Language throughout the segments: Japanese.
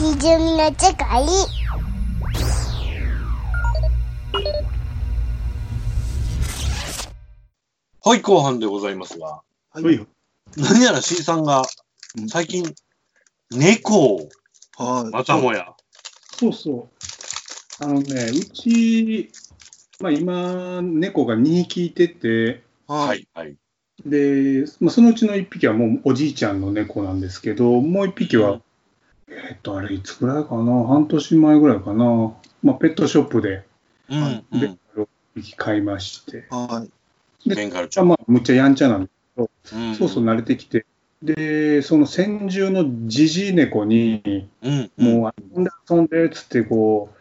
基準の世界はい、後半でございますが、はいはい。何やら C さんがうん最近、猫をはい。またもや。そうそう。あのね、うち、まあ今、猫が2匹いてて、ははい。い、はい。で、まあ、そのうちの1匹はもうおじいちゃんの猫なんですけど、もう1匹は、うんえっと、あれ、いつぐらいかな、半年前ぐらいかな、まあ、ペットショップでうん、うベん。ッドを1匹買いまして、はい。でベンガルちゃん。まあ、むっちゃやんちゃなんで、うんそうそう慣れてきて、で、その先住のジジイ猫に、うん、もう遊んで遊んでっつってこう、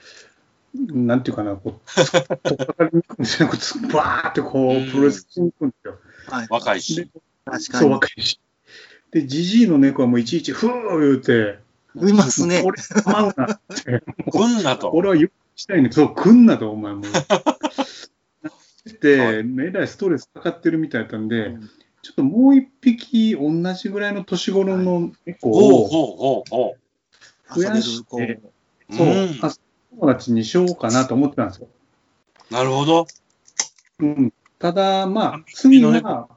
なんていうかな、こう、つとっかかりに行くんですよ。こうつバーってこうんう、プロレスしに行くんですよ。はい。若いし。で確かそう、に。若いし。で、ジジイの猫はもういちいち、ふー言うて、いますね。俺、構うなって、来んなと。俺はゆっくりしたいねそう、来んなと、お前もう。で、えらいストレスかかってるみたいだったんで、うんちょっともう一匹同じぐらいの年頃の猫を、増やして遊べるこう。そう、んあ友達にしようかなと思ってたんですよ。なるほど。うん、ただ、まああ、次のは、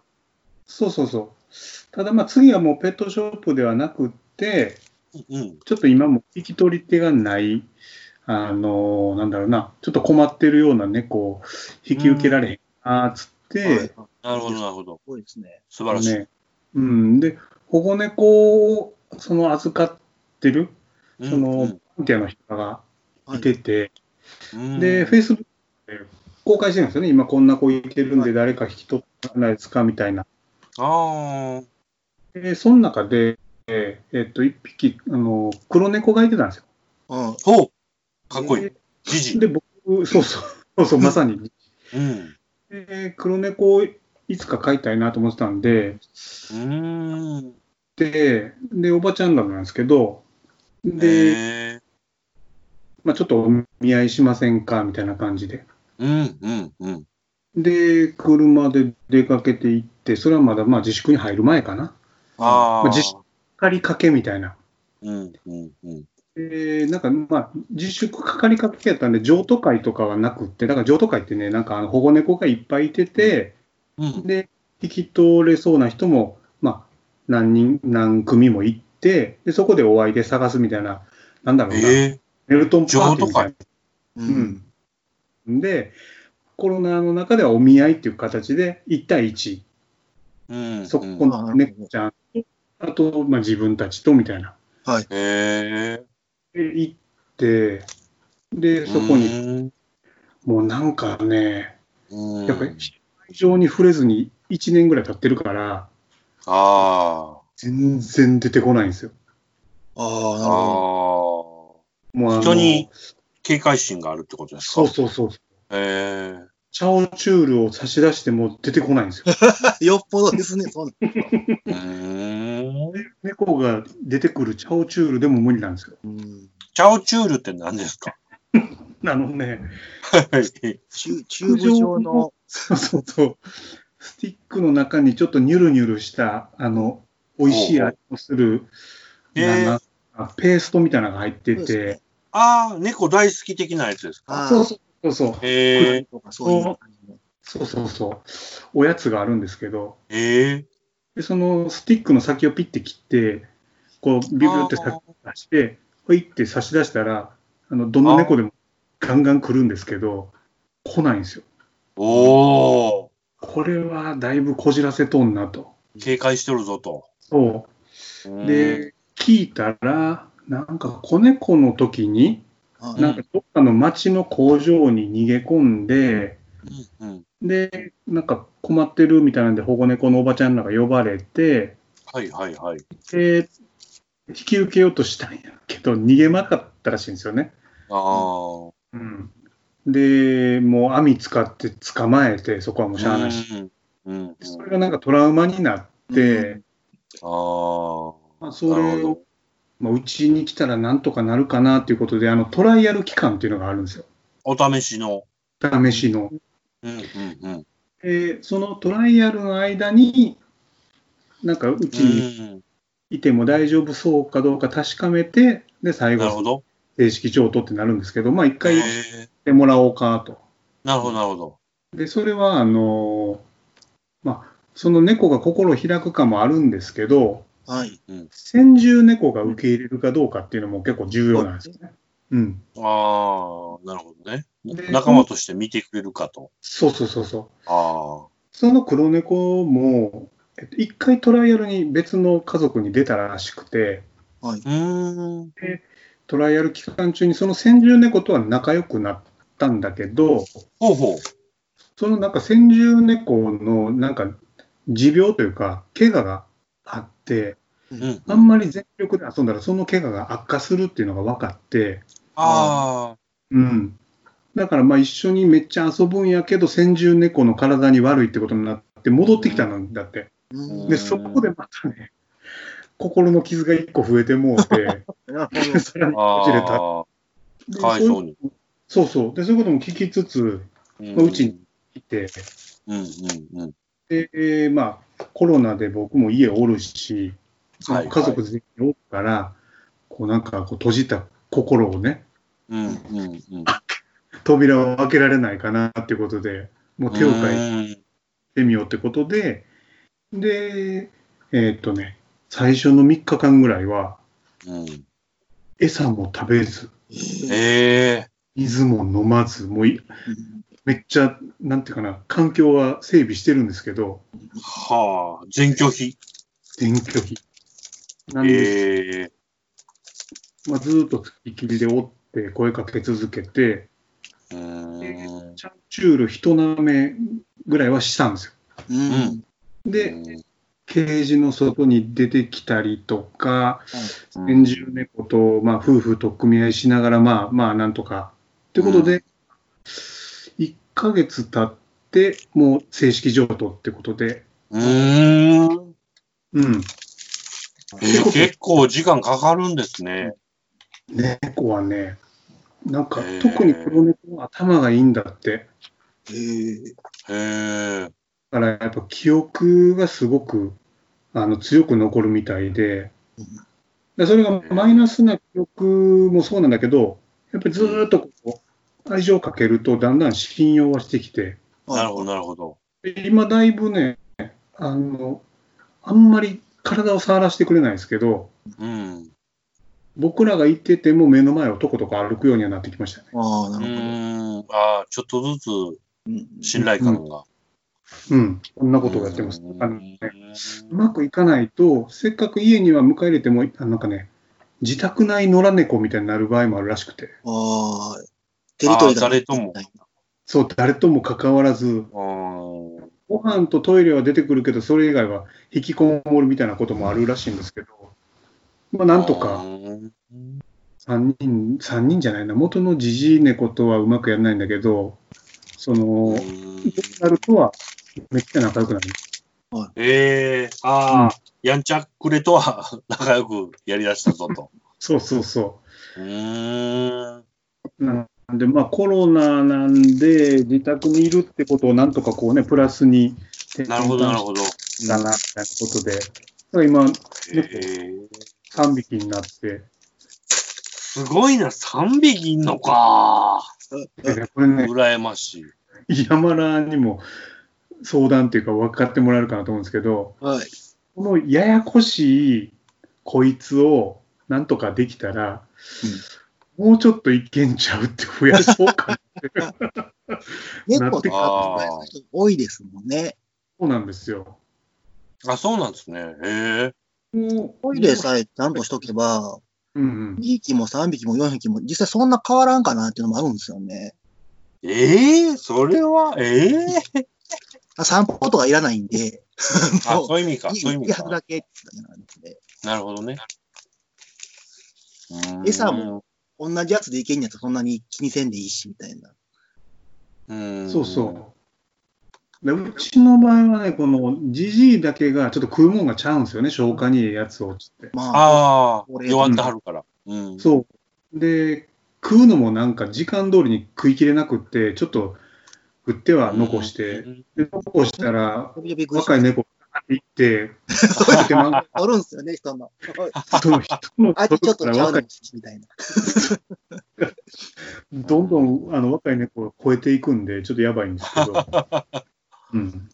そうそうそう。ただ、まあ、次はもうペットショップではなくって、うん。ちょっと今も引き取り手がない、あのなんだろうな、ちょっと困ってるような猫を引き受けられへんな、つっうはいて、なるほど、なるほど。多いですね。素晴らしい。ね、うん、で、保護猫を、その預かってる、うんその、ボランティアの人がはいいてて、うんで、フェイスブックで公開してるんですよね。今こんな子いてるんで誰か引き取らないですかみたいな。ああ。で、その中で、えーえっと、一匹、あの、黒猫がいてたんですよ。うん。ほう。かっこいい。でジジイ。で、僕、そうそう、そうそう、まさに。うん。で、黒猫をいつか飼いたいなと思ってたんで、うーん。で、で、おばちゃんらなんですけど、で、で、まあ、ちょっとお見合いしませんかみたいな感じで。うん、うん、うん。で、車で出かけて行って、それはまだまあ自粛に入る前かな。ああ。自粛借りかけみたいな。うん、うん、うん。で、なんかまあ、自粛かかりかけやったんで、譲渡会とかはなくって、だから譲渡会ってね、なんかあの保護猫がいっぱいいてて、うん。で、引き取れそうな人も、まあ、何人、何組も行って、で、そこでお会いで探すみたいな、なんだろうな、えメルトンパーティーみたいな。うん。うん。で、コロナの中ではお見合いっていう形で、1対1、えうん。そこうんの猫ちゃんと、あと、まあ、自分たちとみたいな。はい。へえ。で、行って、で、そこに、に。もうなんかね、うん。やっぱり非常に触れずに1年ぐらい経ってるから、あ全然出てこないんですよ。ああ、あ。なるほああ。もう人に警戒心があるってことですか？そうそうそう。へえ。チャオチュールを差し出しても出てこないんですよ。ど。よっぽどですね、そんな。猫が出てくるチャオチュールでも無理なんですよ。うん。チャオチュールって何ですか？あのね、チュチューブ状の、そうそうそう。スティックの中にちょっとニュルニュルした、あの、美味しい味のする、へえななペーストみたいなのが入っててね、ああ、猫大好き的なやつですか？あそうそうそうそう。へえ。とかそう。そうそうそう。おやつがあるんですけど、へえ。でそのスティックの先をピッて切って、こう、ビュビュって先を出して、ほいって差し出したら、あの、どの猫でもガンガン来るんですけど、来ないんですよ。おお。これはだいぶこじらせとんなと。警戒してるぞと。そうう。で、聞いたら、なんか子猫の時に、あなんかどっかの町の工場に逃げ込んで、うん、うん。で、なんか困ってるみたいなんで保護猫のおばちゃんらが呼ばれて、はいはいはい。で、引き受けようとしたんやけど、逃げまかったらしいんですよね。ああ。うん。で、もう網使って捕まえて、そこはもうしゃあないし。うん。うん。それがなんかトラウマになって、ああ。まあ、それをまあ、うちに来たらなんとかなるかなっていうことで、あのトライアル期間っていうのがあるんですよ。お試しの。試しの。うんうんうん。で、そのトライアルの間に、なんかうちにうんいても大丈夫そうかどうか確かめて、で、最後。正式譲渡ってなるんですけど、まあ一回へやっえてもらおうかと。なるほど、なるほど。で、それは、あの、まあ、その猫が心を開くかもあるんですけど、はい。先住猫が受け入れるかどうかっていうのも結構重要なんですよね。うん。ああ、なるほどね。で仲間として見てくれるかと。そうそうそうそう。あその黒猫も、えっと、一回トライアルに別の家族に出たらしくて、はいあ。う。ーん。トライアル期間中にその先住猫とは仲良くなったんだけど、ほうほう。そのなんか先住猫のなんか持病というか、怪我があって、うん。あんまり全力で遊んだらその怪我が悪化するっていうのが分かって、あうん。だからまあ一緒にめっちゃ遊ぶんやけど、先住猫の体に悪いってことになって戻ってきたんだって。うんで、そこでまたね、心の傷が一個増えてもうて、さらにあ。あこじれた。そうに。そうそう。で、そういうことも聞きつつ、うちに。いて、うんうんうん。で、えーまあ、コロナで僕も家おるし、はい家族全員おるから、こうなんかこう閉じた心をね、うんうんうん。扉を開けられないかなっていうことで、もう手を変ええてみようってことで、で、えーっとね、最初の3日間ぐらいは、うん。餌も食べず、ど。ええ。水も飲まず、もうめっちゃ、なんていうかな、環境は整備してるんですけど、はあ。全拒否。全拒否。なんで、ええ。まあ、ずーっと付きっきりでおって声かけ続けて、うーん。チャンチュール一舐めぐらいはしたんですよ。うん。で、ケージの外に出てきたりとか、先住猫と、まあ、夫婦と組み合いしながら、まあ、まあ、なんとか。ということで、1ヶ月経って、もう正式譲渡ってことで、うーん。うん。えー結構時間かかるんですね。猫はね、なんか特に黒猫は頭がいいんだって。へえ。へえ。だからやっぱ記憶がすごくあの強く残るみたいでうん、でそれがマイナスな記憶もそうなんだけど、やっぱりずーっとこう愛情をかけるとだんだん信用はしてきて、なるほど、なるほど。で今だいぶね、あの、あんまり体を触らせてくれないですけど、うん。僕らが行ってても目の前をとことこ歩くようにはなってきましたね。ああ、なうるほど。ああ、ちょっとずつうん信頼感が。うん、こんなことをやってます。うんあのねうまくいかないと、せっかく家には迎え入れても、あなんかね、自宅内野良猫みたいになる場合もあるらしくて、ああ、テリトリー誰ともそう、誰とも関わらず、うん。ご飯とトイレは出てくるけど、それ以外は引きこもるみたいなこともあるらしいんですけど、まあ、なんとかうん3人、三人じゃないな、元のジジイ猫とはうまくやらないんだけど、その、うんなるとはめっちゃ仲良くなる。ええああ、やんちゃくれとは仲良くやりだしたぞと。そうそうそう。うーん。なんで、まあ、コロナなんで、自宅にいるってことをなんとかこうね、プラスに転なるほど、なる換ほど。したな、みたいなことで、だから今、ええ3匹になって、すごいな、3匹いんのか。でこれね、羨ましい。山田にも相談っていうか分かってもらえるかなと思うんですけど、はい。このややこしいこいつをなんとかできたら、もうちょっといけんちゃうって増やそうかなって。猫とかの人多いですもんね。そうなんですよ。あ、そうなんですね。へえ。もうトイレさえちゃんとしとけば、うんうん2匹も3匹も4匹も実際そんな変わらんかなっていうのもあるんですよね。ええそれは、ええあ散歩とかいらないんで、あ、もそういう意味か。そういう意味か。だけってなんで、なるほどね。うーん餌も。同じやつでいけんやつそんなに気にせんでいいし、みたいな。うーんそうそう。でうちの場合はね、このジジイだけがちょっと食うもんがちゃうんですよね、消化にいいやつをつって。まあ、あ弱ってはるから。うん。そう。で、食うのもなんか時間通りに食い切れなくって、ちょっと食っては残して、うん。で残したら、若い猫がって行って、そういう手間が人おるんですよね、人の。その人のあっちちょっとちゃみたいな。どんどんあの若い猫が超えていくんで、ちょっとやばいんですけど。うん。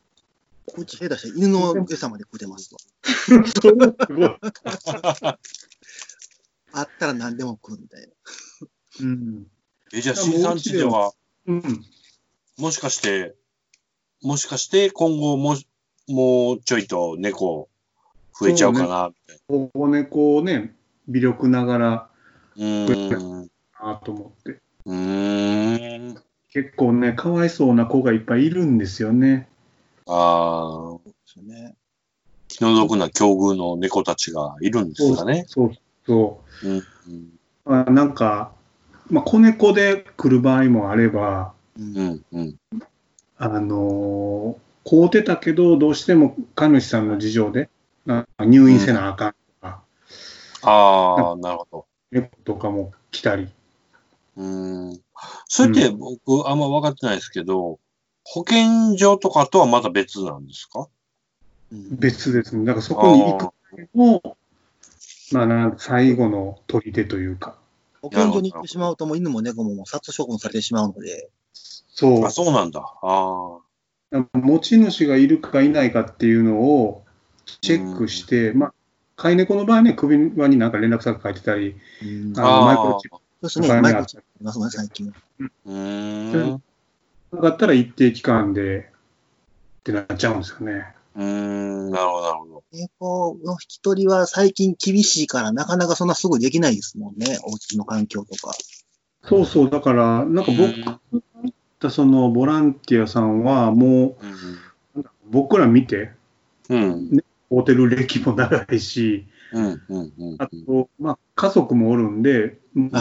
こっち下手したら犬の餌まで食うてますわ。それはすごい。あったら何でも食うみたいな。うん。え、じゃあ、新産地では、うん。もしかして、もしかして今後も、もうちょいと猫増えちゃうかな、保護猫をね、微力ながらみたいな。うーん。なと思って。うーん。結構ね、かわいそうな子がいっぱいいるんですよね。ああ、ですよね。気の毒な境遇の猫たちがいるんですかね。そうそうん。うんう。あなんか、まあ、子猫で来る場合もあれば、うんうん。うん。あのー買うてたけど、どうしても神主さんの事情で、入院せなあかんとか、ああ、なるほど。猫とかも来たり。うーん。それって僕あんま分かってないですけど、保健所とかとはまた別なんですか？うん別ですね。だからそこに行くのも、まあなん、最後の砦というか。保健所に行ってしまうと、もう犬も猫も殺処分されてしまうので、そうあ、。そうなんだ。あ持ち主がいるかいないかっていうのをチェックして、まあ、飼い猫の場合ね、首輪になんか連絡先書いてたり、あ。のマイクあロチッうですね、他にあっマイクロチップありますもんね、最近。うーん。プだったら一定期間でってなっちゃうんですよね。うーん。なるほど、なるほど。猫の引き取りは最近厳しいから、なかなかそんなすぐできないですもんね、お家の環境とか。そうそう、だから、なんか僕が行ったそのボランティアさんは、もう僕ら見て、うん。うん。ホテル歴も長いし、うん。うん。うん。あと、まあ、家族もおるんで、はい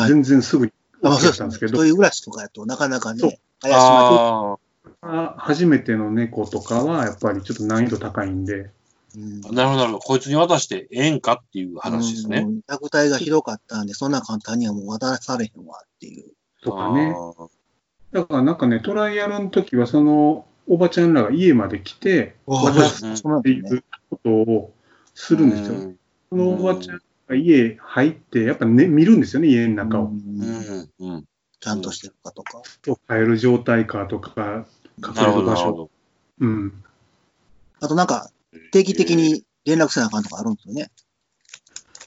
全然すぐにあまあ OK そうですね。だったんですけど一、人暮らしとかやとなかなかそうね、怪しまあ初めての猫とかは、やっぱりちょっと難易度高いんで、うんあ。なるほど、なるほど。こいつに渡してええんかっていう話ですね。うん虐待がひどかったんで、そんな簡単にはもう渡されへんわっていう。とかね。だからなんかね、トライアルの時は、その、おばちゃんらが家まで来て、渡すって。いうことをするんですよ。うんそのおばちゃんが家入って、やっぱね、見るんですよね、家の中を。うんうん。うん。ちゃんとしてるかとか。帰る状態かとか、隠れる場所。ど。うん。あとなんか、定期的に連絡せなあかんとかあるんですよね。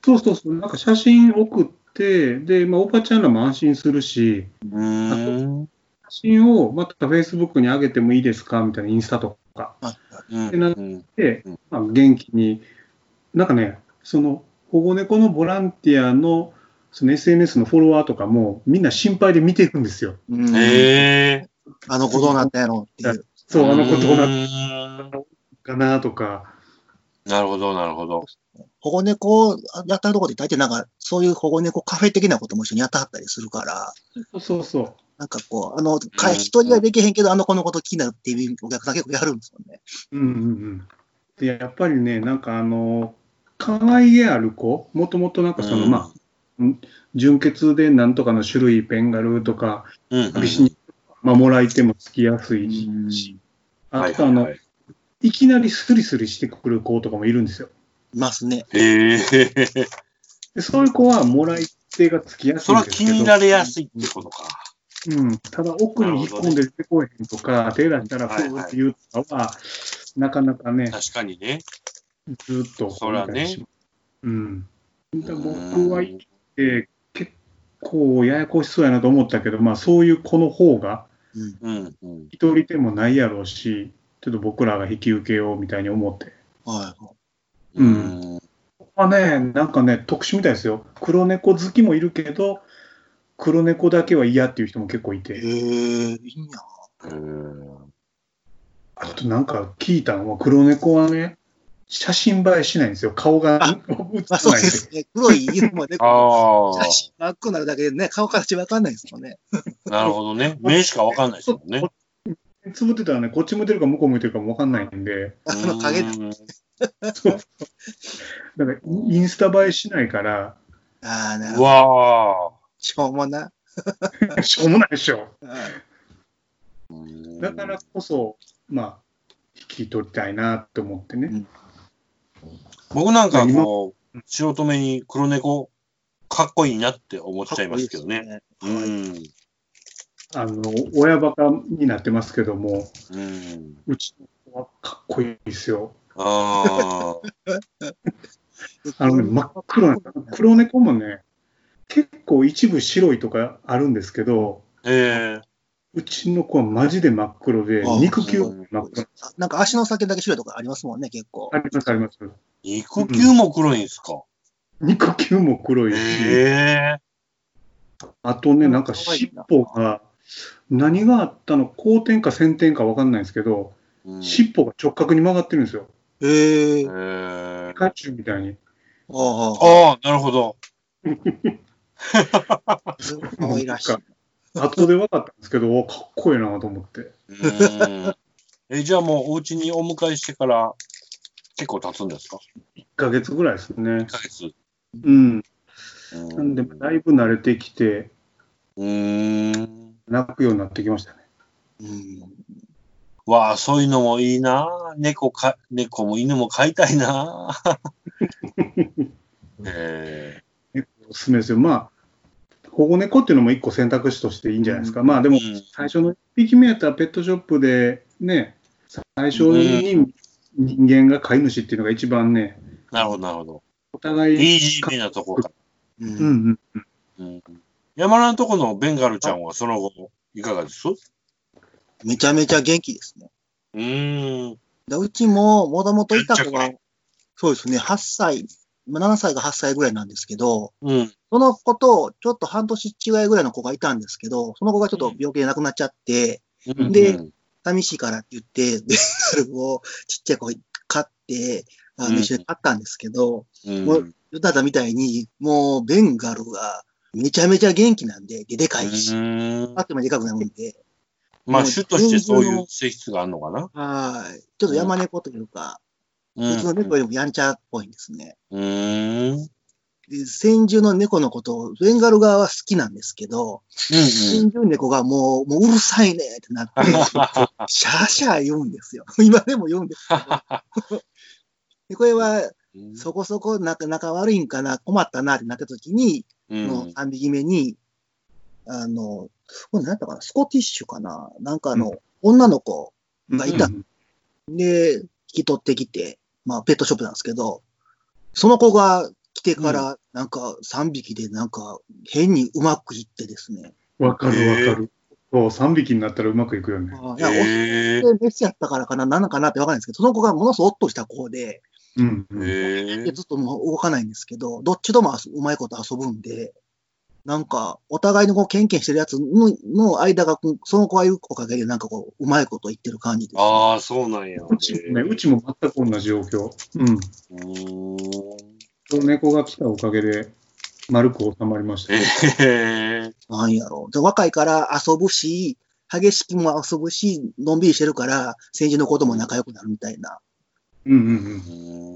そうそうそう、なんか写真送って、で、まあ、おばちゃんらも安心するし、うーん。写真をまた Facebook に上げてもいいですかみたいなインスタとかあうんでなうんでうん、まあ、元気に、なんかね、その保護猫のボランティアのその SNS のフォロワーとかもみんな心配で見ていくんですよ。うんへえ。あの子どうなったやろっていう。そう、あの子どうなっなたのかなとか。なるほど、なるほど。保護猫やったところで大体なんか、そういう保護猫カフェ的なことも一緒にやってはったりするから、そうそうそう。なんかこう、あの、か一人はできへんけど、あの子のこと気になるっていうお客さん結構やるんですよね。うんうんうん。で、やっぱりね、なんかあの、可愛げある子、もともとなんかその、うん。まあ、うん純血でなんとかの種類、ベンガルとか、うんうんビシに、まあ、もらい手もつきやすいうん。し、はいあとあの、はいはいいきなりスリスリしてくる子とかもいるんですよ。いますね。へえ。でそういう子はもらい手がつきやすそれはいんですけど、気になれやすいってことか。うん、ただ奥に引っ込んで出てこえへんとか、手出したらはいはいふーって言うとかは、なかなかね、確かにね。ずっとそらねううん。だ僕は生きて結構ややこしそうやなと思ったけど、まあそういう子の方がうん。うんうん。一人手もないやろうし、ちょっと僕らが引き受けようみたいに思って。はい。うんまあね、なんかね、特殊みたいですよ。黒猫好きもいるけど、黒猫だけは嫌っていう人も結構いへて。え、いいんや。うんあとなんか聞いたのは、黒猫はね、写真映えしないんですよ。顔があ映まあそうらないんですですね。黒い犬もね、あ写真真っ黒になるだけでね、顔形わかんないですもんね。あ、なるほどね。目しかわかんないですもんね。つぶってたらね、こっち向いてるか向こう向いてるかも分かんないんで、あの影で。うんそうだからインスタ映えしないから、ああ、なるうほど。わしょうもな。しょうもないでしょ。はいーだからこそ、まあ、引き取りたいなと思ってね。僕なんかこう、白留めに黒猫、かっこいいなって思っちゃいますけどね。うん。あの、親バカになってますけども、うん。うちの子はかっこいいですよ。ああ。あのね、真っ黒なんです黒猫もね、結構一部白いとかあるんですけど、ええうちの子はマジで真っ黒であ、肉球も真っ黒。なんか足の先だけ白いとかありますもんね、結構あ。ります、あります。肉球も黒いんですか、肉球も黒いし、ええあとね、なんか尻尾が、何があったの、後転か先転か分かんないんですけど、うん尻尾が直角に曲がってるんですよ。へええー。えピカチュウみたいに。ああ、なるほど。かわいらしい。後で分かったんですけど、おかっこいいなと思って。うんえ、じゃあもうお家にお迎えしてから結構経つんですか？1ヶ月ぐらいですね ?1。ヶ月。うん。うんなんで、だいぶ慣れてきて、うーん。泣くようになってきましたね。うん。わあ、そういうのもいいな。猫か、猫も犬も飼いたいな。えおすすめですよ。まあ、保護猫っていうのも一個選択肢としていいんじゃないですか。まあでも、うん最初の1匹目やったらペットショップでね、最初に人間が飼い主っていうのが一番ね、ーなるほど、なるほど。お互い、イージーめなとこか。う。うんんうん、うん、山田のとこのベンガルちゃんはその後、いかがです？めちゃめちゃ元気ですね。うーん。でうちも、もともといた子がそうですね、8歳、今7歳が8歳ぐらいなんですけど、うん。その子と、ちょっと半年違いぐらいの子がいたんですけど、その子がちょっと病気で亡くなっちゃって、うん。でうん。寂しいからって言って、ベンガルをちっちゃい子飼って、あうん。の一緒に飼ったんですけど、うん。もう言ったみたいに、もうベンガルがめちゃめちゃ元気なんで、で、でかいし、うん。あってもでかくなるんで、まあ、種としてそういう性質があるのかな。はい。ちょっと山猫というか、うん。普通の猫よりもやんちゃっぽいんですね。うーん。先住の猫のことを、ベンガル側は好きなんですけど、うん。先住猫がもう、もううるさいねってなって、シャーシャー言うんですよ。今でも言うんですけど。でこれは、そこそこ仲仲悪いんかな、困ったなってなった時に、うんの3匹目に、あの、これ何だったかな、スコティッシュかななんかあの、女の子がいたうんで、引き取ってきて、まあ、ペットショップなんですけど、その子が来てから、なんか3匹でなんか変にうまくいってですね。わかるわかる。そう、3匹になったらうまくいくよね。いや、へえオスでメスやったからかな、なんかなってわかんないんですけど、その子がものすごくおっとした子で、うん。えでずっともう動かないんですけど、どっちとも遊うまいこと遊ぶんで、なんか、お互いのこう、ケンケンしてるやつのの間が、その子がいるおかげで、なんかこう、うまいこと言ってる感じです、ね。ああ、そうなんや。うちもね、うちも全く同じ状況。うん。うーん。猫が来たおかげで、丸く収まりましたよ。へえ。なんやろう。で若いから遊ぶし、激しくも遊ぶし、のんびりしてるから、先人の子とも仲良くなるみたいな、うんうんう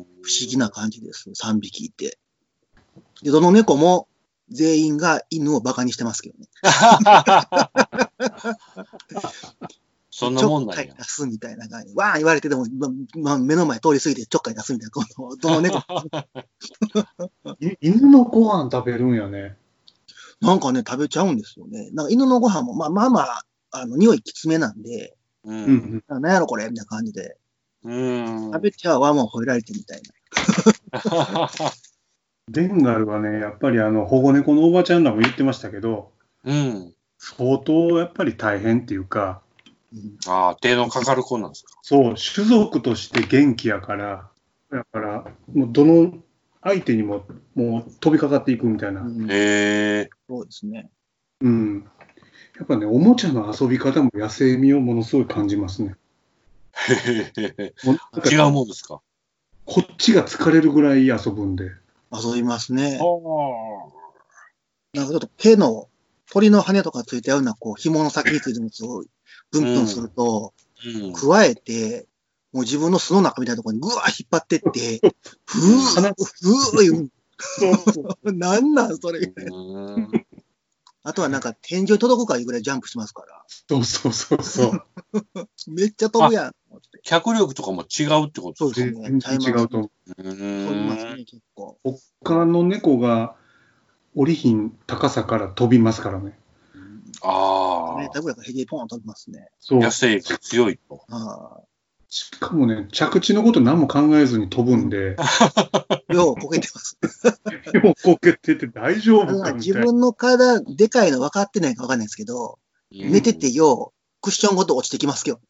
ん。不思議な感じです。3匹いて。で、どの猫も、全員が犬をバカにしてますけどね。そんなもんなんやちょっかい出。すみたいな感じ。わー言われてでも、まま目の前通り過ぎてちょっかい出すみたいな。このどの猫、い犬のご飯食べるんやね。なんかね、食べちゃうんですよね。なんか犬のご飯も、まあまあまあ、あの、匂いきつめなんで、う。うんんなんやろこれみたいな感じで。うん。食べちゃうわもう吠えられてみたいな。ベンガルはね、やっぱりあの保護猫のおばちゃんらも言ってましたけど、うん。相当やっぱり大変っていうか、うんああ、手のかかる子なんですか？そう、種族として元気やから、だから、もうどの相手にももう飛びかかっていくみたいな。うんへえ。そうですね。うん。やっぱね、おもちゃの遊び方も野生味をものすごい感じますね。違うもんですか？こっちが疲れるぐらい遊ぶんで。遊びますね。はなんかちょっと毛の鳥の羽とかついたような、こう、紐の先についてるやつをブンブンすると、あ。うん。加えて、もう自分の巣の中みたいなところにぐわー引っ張ってって、ふー、ふー言う。なん。なん。それみたいな。うん。あとはなん。か天井に届くかいうぐらいジャンプしますから。そうそうそうそう。めっちゃ飛ぶやん。脚力とかも違うってことそうですね。全然違うと思う。う飛びますーん。ね、結構。他の猫が降りひん。高さから飛びますからね。あメーターぐらいからヘリポーン飛びますね。そう。あ。野生が強いと。あしかもね、着地のこと何も考えずに飛ぶんで、あ。ようこけてます。もうこけてて大丈夫かみたいな。自分の体でかいの分かってないか分かんないですけど、寝ててよう、クッションごと落ちてきますよ。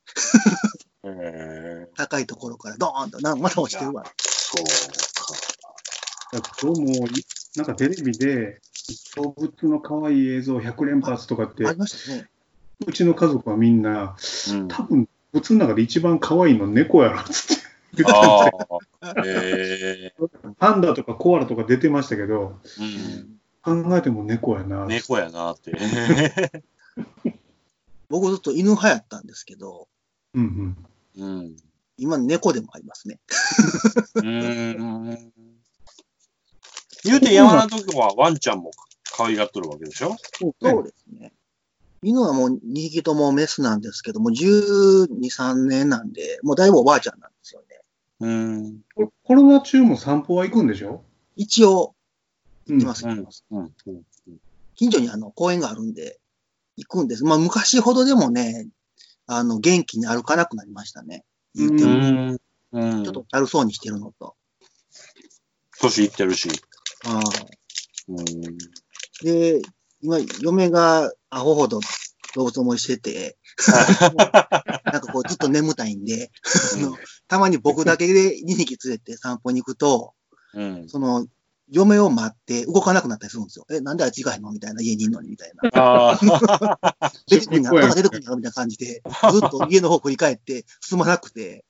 うん。へー高いところからドーンと、なまた落ちてるわ。そう今日も、なんかテレビで、動物の可愛い映像100連発とかってあ、りましたね。うちの家族はみんな、ん。多分、動物の中で一番可愛いの猫やろっつって言ってたんあですよ。あ。へえ。パンダとかコアラとか出てましたけど、うん。考えても猫やな。猫やなって。僕ずっと犬派やったんですけど、うんうん。うん。今猫でもありますね。うーん。言うて山の時はワンちゃんも可愛がっとるわけでしょ？そうですね。犬はもう2匹ともメスなんですけども、12、3年なんで、もうだいぶおばあちゃんなんですよね。うん。こコロナ中も散歩は行くんでしょ？一応、うん行ってます、うん行ってます。うん。うん近所にあの公園があるんで、行くんです。まあ昔ほどでもね、あの、元気に歩かなくなりましたね。言ってうも、ん。うん。ちょっとだるそうにしてるのと。年いってるし。ああうん。で、今、嫁がアホほど動物思いしてて、なんかこうずっと眠たいんで、たまに僕だけで2匹連れて散歩に行くと、うん。その、嫁を待って動かなくなったりするんですよ。え、なんであいつ行かへんの？みたいな、家にいんのに、みたいな。ああ。出てくんなんか出てくんやろ？みたいな感じで、ずっと家の方振り返って進まなくて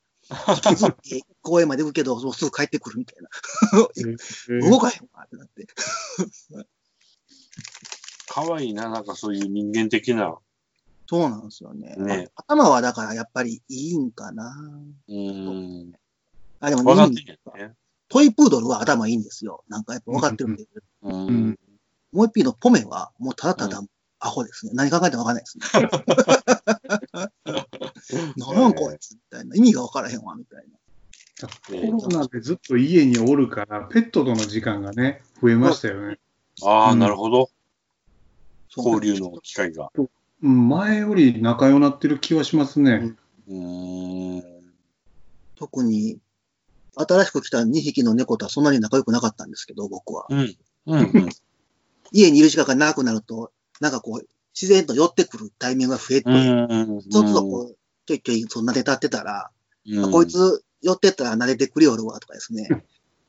公園まで行くけど、もうすぐ帰ってくるみたいな。動かへんわってなって。可愛いな、なんかそういう人間的な。そうなんですよね。ね頭はだからやっぱりいいんかな。うん。あ、でも分かって人んやね。トイプードルは頭いいんですよ。なんかやっぱ分かってるんで。うん。もう一匹のポメはもうただただアホですね。何考えても分かんないですね。何なんこいつみたいな。意味が分からへんわ、みたいな。コロナでずっと家におるから、ペットとの時間がね、増えましたよね。ああ、うんなるほど。交流の機会が。うん前より仲良くなってる気はしますね。うん。特に、新しく来た2匹の猫とはそんなに仲良くなかったんですけど、僕は。うん。うん。家にいる時間が長くなると、なんかこう、自然と寄ってくるタイミングが増えて、うん。ちょっとこう、ちょいちょいそんなで立ってたら、うんあこいつ寄ってったら慣れてくれよるわとかですね。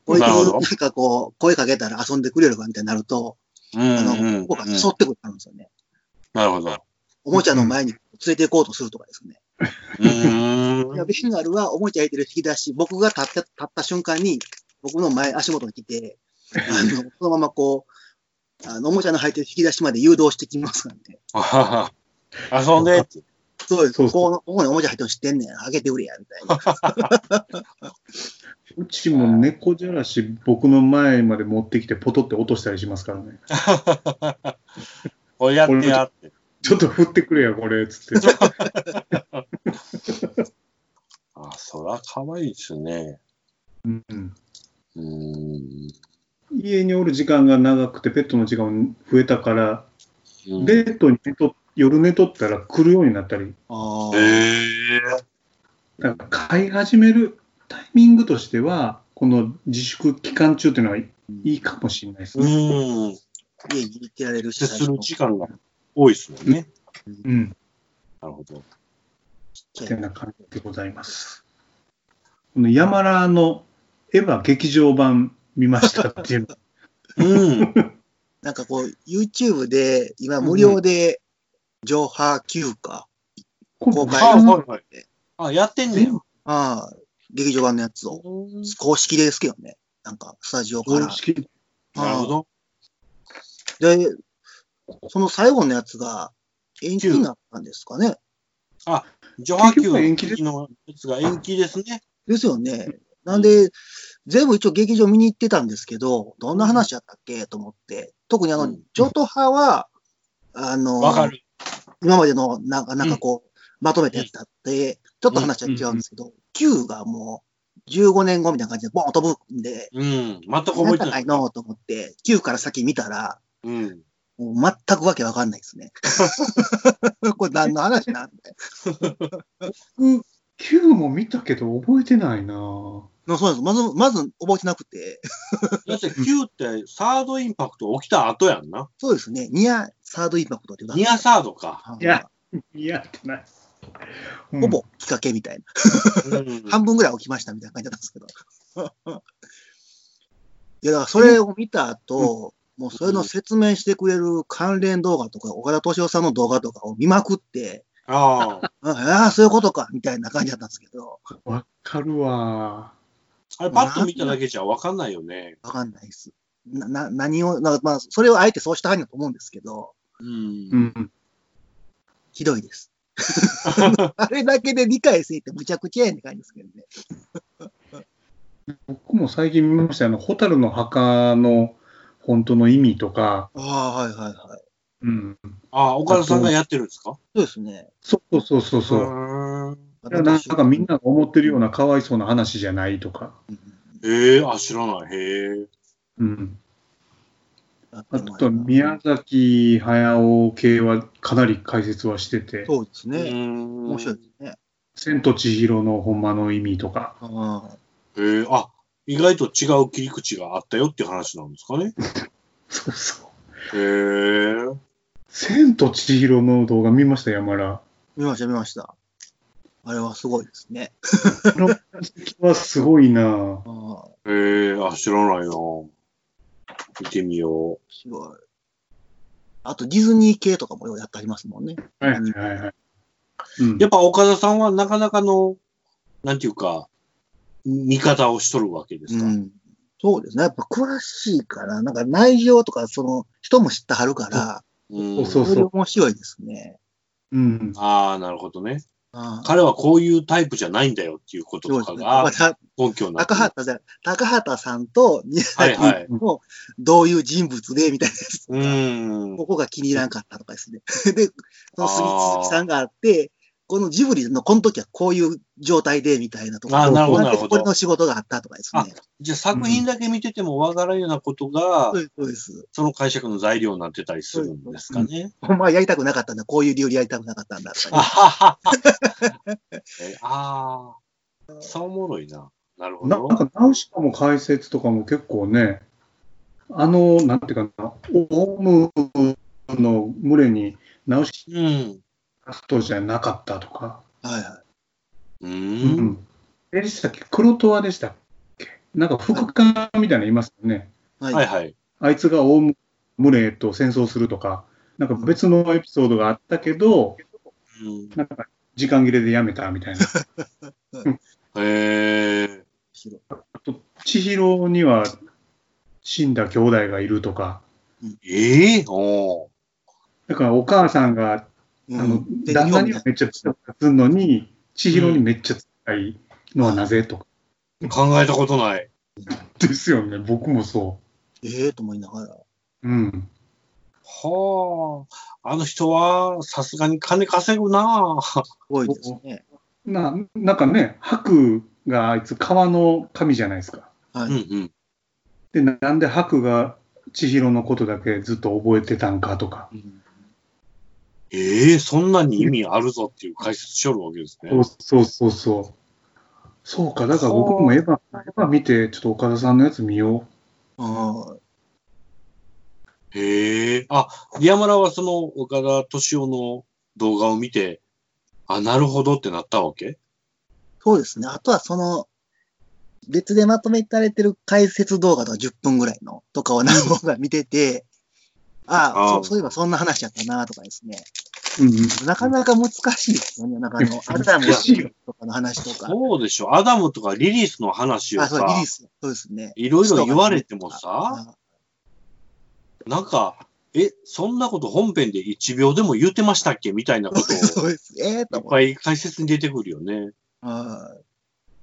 こいつなんかこう、声かけたら遊んでくれるわみたいになると、うんあの、うん僕は沿ってくるんですよね。なるほど。おもちゃの前に連れて行こうとするとかですね。うんいや、ベンガルはおもちゃ入ってる引き出し、僕が立って、立った瞬間に、僕の前、足元に来て、あの、そのままこう、あの、おもちゃの入ってる引き出しまで誘導してきますからね。あはは遊んで？って。そうです。そうそうこうここにおもちゃ入ってるの知ってんねん。あげてくれや、みたいな。うちも猫じゃらし、僕の前まで持ってきて、ポトって落としたりしますからね。これやってやって。ちょっと振ってくれや、これ、つって。あ、そら可愛いですね。うんうん。家におる時間が長くて、ペットの時間増えたから、うんベッドに寝と夜寝とったら来るようになったり、あへえ。なんか飼い始めるタイミングとしては、この自粛期間中っていうのはいいかもしれないですうね。ん。家に行ってられるし、接する時間が多いですもんね。うん。なるほど。ってな感じでございます。このヤマラのエヴァ劇場版見ましたっていうの。うん。なんかこう、YouTube で、今無料で、上波休暇、公開。あ、やってんねや。ああ、劇場版のやつを、公式ですけどね。なんか、スタジオから公。式なるほど。で、その最後のやつが延期になったんですかね。女波結局延期で球のやつが延期ですね。ですよね。なんで、全部一応劇場見に行ってたんですけど、どんな話やったっけ？と思って。特にあのうん、ジョト派は、あの。今までの、なんか、なんかこう、まとめたやつだって、ちょっと話は違うんですけど、Q がもう、15年後みたいな感じでボーンと飛ぶんで、うん。全く覚えてな。ないいのと思って、Q から先見たら、うん。もう全くわけわかんないですね。これ何の話なんで。僕、Q も見たけど覚えてないなのそうです。まず、まず覚えてなくて。だって Q ってサードインパクト起きた後やんな。そうですね。ニアサードインパクトっていうニアサードか。はいやいやってない。うんほぼきっかけみたいな。うん半分ぐらい起きましたみたいな感じだったんですけど。いや、だからそれを見た後、もうそれの説明してくれる関連動画とか、岡田敏夫さんの動画とかを見まくって、ああ。ああー、そういうことか、みたいな感じだったんですけど、わかるわ。あれ、パッと見ただけじゃわかんないよね。わかんないです。な、な、何を、なまあ、それをあえてそうしたはんだと思うんですけど、うんう。ん。ひどいです。あれだけで理解せえってむちゃくちゃやんって感じですけどね。僕も最近見ましたよあの、ホタルの墓の本当の意味とか、ああ、はいはいはい。うん。ああ、岡田さんがやってるんですか？そうですね。そうそうそうそう。なんかみんなが思ってるようなかわいそうな話じゃないとか。うんへえ、あ、知らない。へえ。うん。ああと、宮崎駿系はかなり解説はしてて、そうですね。面面白いですね。千と千尋のほんまの意味とか。ああへえ、あ、意外と違う切り口があったよっていう話なんですかね。そうそう。へえ。千と千尋の動画見ました、山田。見ました、見ました。あれはすごいですね。この解析はすごいなぁへえ、あ、知らないな。見てみよすごい。あと、ディズニー系とかもようやってありますもんね。はいはいはいはい。うんう。やっぱ岡田さんはなかなかの、なんていうか、見方をしとるわけですか？うん。そうですね。やっぱ詳しいから、なんか内情とか、その、人も知ってはるから、うんそうそれ面白いですね。うん。ああ、なるほどね。ああ彼はこういうタイプじゃないんだよっていうこと。とかが根拠になってる。高畑さん、高畑さんと宮崎はいはいのどういう人物で、みたいなやつとかうん。ここが気に入らんかったとかですね。で、その杉鈴木さんがあって、このジブリのこの時はこういう状態で、みたいなとか、あーなるほどんでなるほどこれの仕事があったとかですね。じゃあ作品だけ見ててもわからんようなことが、そうです、そうです。その解釈の材料になってたりするんですかね。ほんまはやりたくなかったんだ。こういう理由でやりたくなかったんだとかあね、は はえあー、そうおもろいな。なるほど。ななんか、ナウシカも解説とかも結構ね、あの、なんていうかな、オウムの群れにナウシうん。カ人じゃなかったとか、はいはう。うんん。えでしたっけ？黒トワでしたっけ？なんか副官みたいなのいますよね。い。はい。はいはい。あいつがオウム群れと戦争するとか、なんか別のエピソードがあったけど、うん、なんか時間切れでやめたみたいな。へえ。白あと、千尋には死んだ兄弟がいるとか、ええおだからお母さんが、うんあの、旦那にはめっちゃ強くするのに、千尋にめっちゃ強いのはなぜとか。ー考えたことない。ですよね、僕もそええと思いながら。う。うん。はあ。あの人は、さすがに金稼ぐなすごいですね。な、なんかね、白があいつ川の神じゃないですか。はい。うんうん。で、ななんで白が千尋のことだけずっと覚えてたんかとか。うんええそんなに意味あるぞっていう解説しよるわけですね。そうそうそうそう。そうか、だから僕もエヴァ、エヴァ見て、ちょっと岡田さんのやつ見よあへえ。あ、リアマラはその岡田敏夫の動画を見て、あ、なるほどってなったわけ？そうですね。あとはその、別でまとめられてる解説動画とか10分ぐらいのとかを何本か見てて、ああそう、そういえばそんな話やったなとかですね。う。うんうん。なかなか難しいですよね。なんかあの、アダムとかの話とか。そうでしょ。アダムとかリリースの話をあ、そう、リさリー、ス。そうですね。いろいろ言われてもさ、あなんか、え、そんなこと本編で1秒でも言ってましたっけみたいなことを そうです。え。いっぱい解説に出てくるよね。あ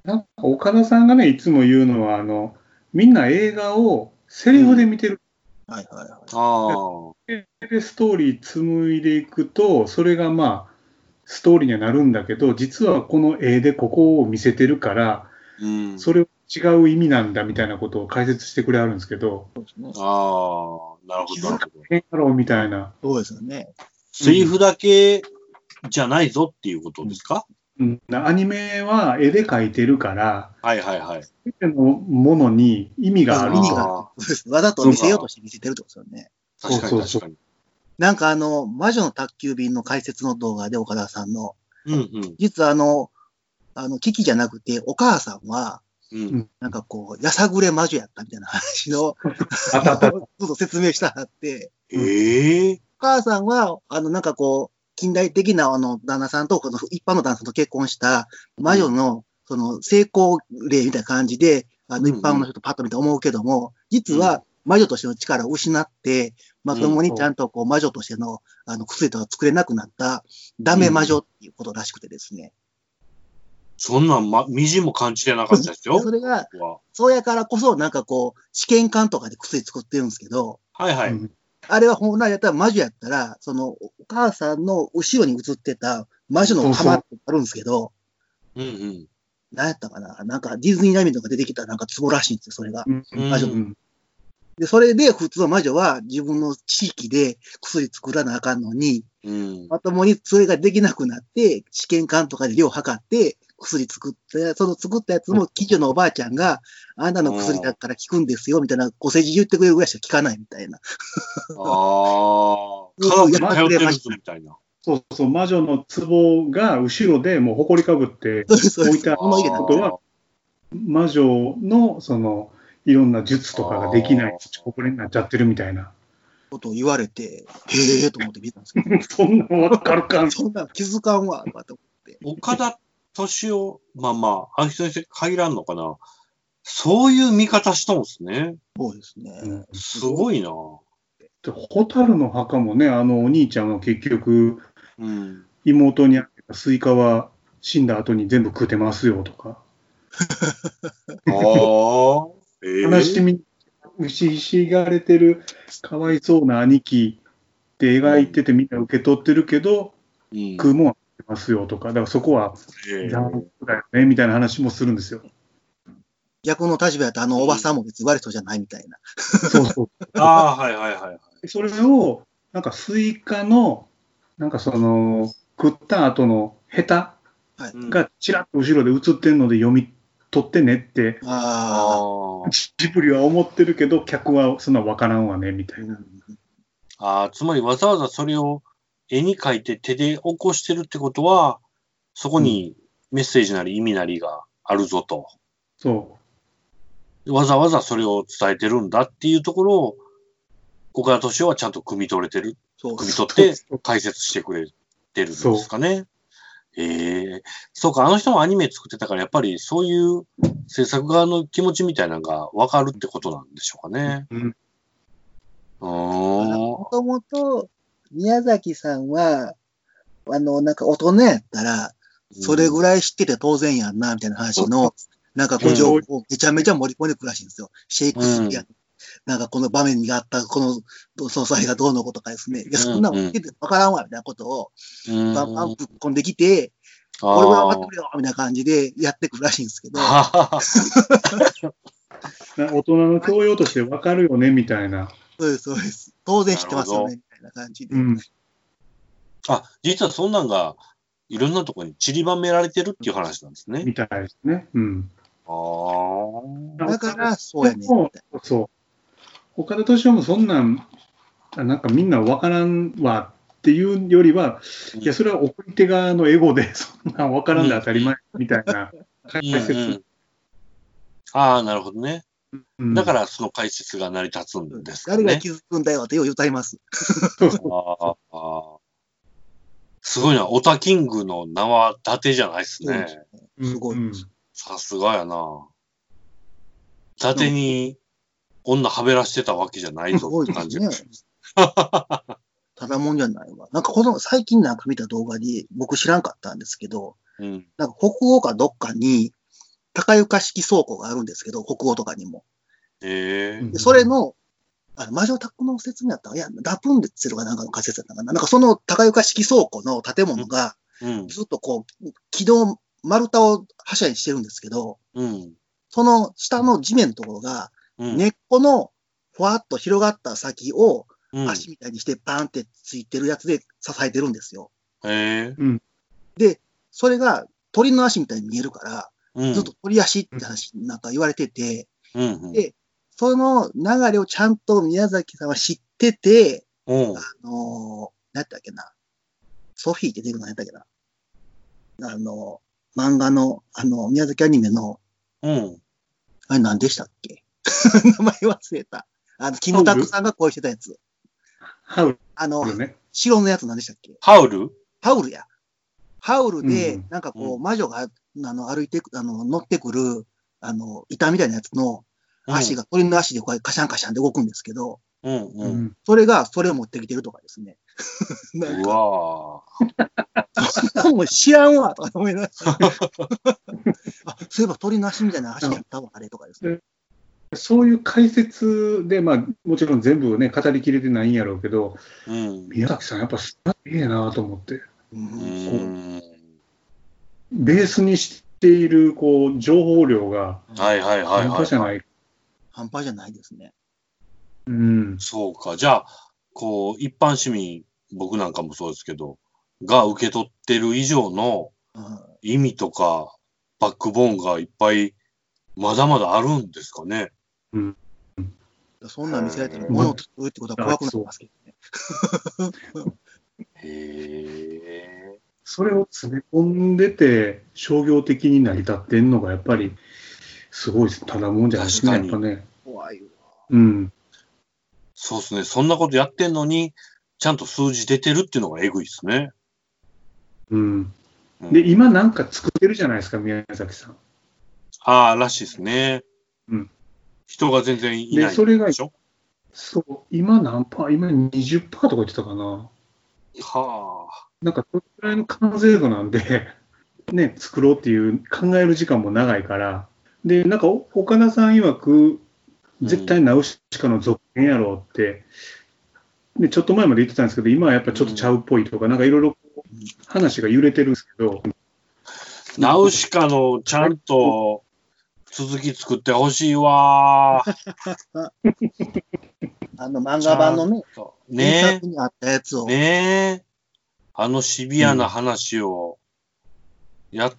なんか岡田さんがね、いつも言うのは、あの、みんな映画をセリフで見てるはいはいはい。ああ。で、ストーリー紡いでいくと、それがまあ、ストーリーにはなるんだけど、実はこの絵でここを見せてるから、うん。それ違う意味なんだみたいなことを解説してくれはるんですけど、そうですね。ああ、なるほど、なるほど。変やろみたいな。そうですよね。セリフだけじゃないぞっていうことですか、うん、アニメは絵で描いてるから、はいはいはい。すべてのものに意味がある意味がわざと見せようとして見せてるってことですよね。ー確かそうそうに確かに。なんかあの、魔女の宅急便の解説の動画で岡田さんの、うんうん。実はあの、あの、危機じゃなくて、お母さんは、うん。なんかこう、やさぐれ魔女やったみたいな話の、あったあった ちょっと説明したはって、ええお母さんは、あの、なんかこう、近代的なあの、旦那さんと、この一般の旦那さんと結婚した魔女の、その、成功例みたいな感じで、あの、一般の人パッと見て思うけども、実は魔女としての力を失って、まともにちゃんとこう、魔女としての、あの、薬とか作れなくなった、ダメ魔女っていうことらしくてですね。そんなん、ま、みじんも感じてなかったですよ。それが、そうやからこそ、なんかこう、試験管とかで薬作ってるんですけど、はいはい。うんあれは本来やったら魔女やったら、その、お母さんの後ろに映ってた魔女の玉ってあるんですけど、うんうん。何やったかな？なんかディズニーラミンとか出てきたなんか壺らしいんですよ、それが。うん魔女うんで、それで普通の魔女は自分の地域で薬作らなあかんのに、うん。まともにそれができなくなって、試験管とかで量測って、薬作って、その作ったやつも近所のおばあちゃんが、あんなの薬だから効くんですよ、みたいな、ご世辞言ってくれるぐらいしか効かないみたいな。ああ。科学に頼ってるぞみたいな。そうそう、魔女の壺が後ろでもう埃かぶって置いてことは、魔女のそのいろんな術とかができない土埃になっちゃってるみたいな。ことを言われて、へえと思って見たんですけど、そんなんわかるかん。そんなん気づかんわ、とかと思って。岡田斗司夫、まあまあ、あの人にして限らんのかな。そういう見方しとんすね。そうですね。うんすごいな。で蛍の墓もね、あのお兄ちゃんは結局、うん。妹にあげたスイカは死んだ後に全部食ってますよとか、ああ。ええ悲しみ、打ちひしがれてるかわいそうな兄貴って描いててみんな受け取ってるけど、うん食うもんますよとか、だからそこはだよねみたいな話もするんですよ。逆の立場やったらあのおばさんも別に悪い人じゃないみたいな。そうそう。ああ、はいはいはい。それを、なんかスイカの、なんかその、食った後のヘタうんがちらっと後ろで映ってるので読み取ってねって、ああジブリは思ってるけど、客はそんなわからんわね、みたあ。いな。ああ、つまりわざわざそれを絵に描いて手で起こしてるってことは、そこにメッセージなり意味なりがあるぞと。そわざわざそれを伝えてるんだっていうところを、岡田敏夫はちゃんと汲み取れてる、そう汲み取って解説してくれてるんですかね。ええそうか、あの人もアニメ作ってたから、やっぱりそういう制作側の気持ちみたいなのがわかるってことなんでしょうかね。う。ん。もともと、宮崎さんは、あの、なんか大人やったら、それぐらい知ってて当然やんな、みたいな話の、なんかこう情報をめちゃめちゃ盛り込んでくるらしいんですよ。シェイクスピア。なんかこの場面にあった、この総裁がどうのことかですね。いや、そんなの知っててわからんわ、みたいなことを、うん、バンバンぶっ込んできて、あ俺は分かってくれよ、みたいな感じでやってくるらしいんですけど、大人の教養としてわかるよね、みたいな。そうです、そうです。当然知ってますよね、な感じで。うん。あ、実はそんなんが、いろんなところに散りばめられてるっていう話なんですね。みたいですね。うん。ああ。だから、そうやね、そう。岡田敏夫もそんなん、あなんかみんなわからんわっていうよりは、いや、それは送り手側のエゴで、そんなんわからんで当たり前みたいな解うんう説。んああ、なるほどね。うんだからその解説が成り立つんな。ですかね。誰が気づくんだよってよう言うたります。ああすごいな。オタキングの名は伊達じゃないですね。すごいうんさすがやな。伊達に女はべらしてたわけじゃないぞすごいって感じ。ですね。ただもんじゃないわ。なんかこの最近なんか見た動画で僕知らんかったんですけど、うん。なんか北欧かどっかに高床式倉庫があるんですけど、北欧とかにも。ええうんでそれのあの、魔女宅の説明やったかいや、ラプンツェルかなんかの仮説やったかな。なんかその高床式倉庫の建物が、うん。ずっとこう、軌道、丸太を柱にしてるんですけど、うん。その下の地面のところが、うん。根っこのふわっと広がった先をうん。足みたいにしてバーンってついてるやつで支えてるんですよ。へえ。で、それが鳥の足みたいに見えるから、うん。ずっと鳥足って話なんか言われてて、うん。うん。でその流れをちゃんと宮崎さんは知ってて、うん。あのー、何やったっけな。ソフィーって出るの何やったっけな。あの、漫画の、あの、宮崎アニメの、うん。あれ何でしたっけ？名前忘れた。あの、キムタクさんが恋してたやつ。ハウあの、ルね。白のやつ何でしたっけ？ハウル？ハウルや。ハウルでうん、なんかこう、う魔女が、あの、歩いてく、あの、乗ってくる、あの、板みたいなやつの、足が、鳥の足でこうカシャンカシャンで動くんですけど、うん。う。うんん。それが、それを持ってきてるとかですね。なんうか、わ もう知らんわ、とか思いながら。あ、そういえば鳥の足みたいな足やったわ、あれとかですね。そういう解説で、まあ、もちろん全部ね、語りきれてないんやろうけど、うん。宮崎さん、やっぱすげえなと思って、ううんん。ベースにしているこう情報量がはいはいはい半はい。端じゃない。半端じゃないですね。うん。そうか。じゃあ、こう、一般市民、僕なんかもそうですけど、が受け取ってる以上のうん意味とか、バックボーンがいっぱい、まだまだあるんですかね？そんなん見せられたら、うん物を作るってことは怖くなりますけどね。それを詰め込んでて、商業的に成り立ってんのが、やっぱり、すごいです。ただもんじゃないですね、ね。怖いわ。うん。そうですね。そんなことやってんのに、ちゃんと数字出てるっていうのがえぐいですね。うん。うんで、今なんか作ってるじゃないですか、宮崎さん。ああ、らしいですね。うん。人が全然いないでそれがでしょそう、今何パー今20%とか言ってたかな。はあ。なんか、それくらいの完成度なんで、ね、作ろうっていう考える時間も長いから、で、なんか、お岡田さん曰く、絶対ナウシカの続編やろうって、で、ちょっと前まで言ってたんですけど、今はやっぱちょっとちゃうっぽいとか、なんかいろいろ話が揺れてるんですけど、ナウシカのちゃんと続き作ってほしいわー。あの漫画版のね、原ね作にあったやつえ。を、ねえ。あのシビアな話をや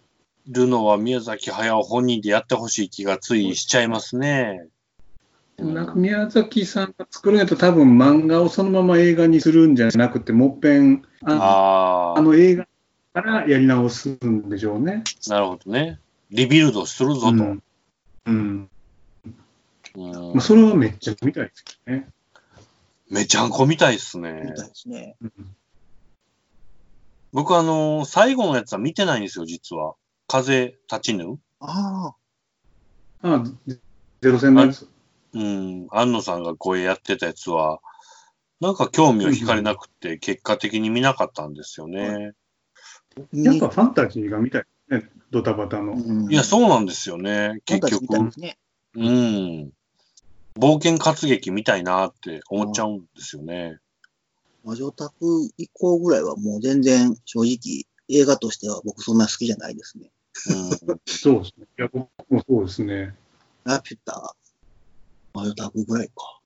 るのは宮崎駿本人でやってほしい気がついしちゃいますね。なんか宮崎さんが作るんやったら多分漫画をそのまま映画にするんじゃなくて、もっぺん、あああ、あの映画からやり直すんでしょうね。なるほどね。リビルドするぞと。うん。うんうんまあ、それはめっちゃ見たいですけどね。めちゃんこみたいっすねみ。たいですね。うん僕あのー最後のやつは見てないんですよ、実は。風立ちぬあああ、ゼロ戦のやつ。うん。安野さんが声やってたやつは、なんか興味を惹かれなくて、結果的に見なかったんですよね。あ。やっぱファンタジーが見たいね、ドタバタの。うんいや、そうなんですよね。結局ね。うん。冒険活劇みたいなって思っちゃうんですよね。魔女宅以降ぐらいはもう全然正直映画としては僕そんな好きじゃないですね。うん。そうですね。いや、僕もそうですね。ラピュタ、魔女宅ぐらいか。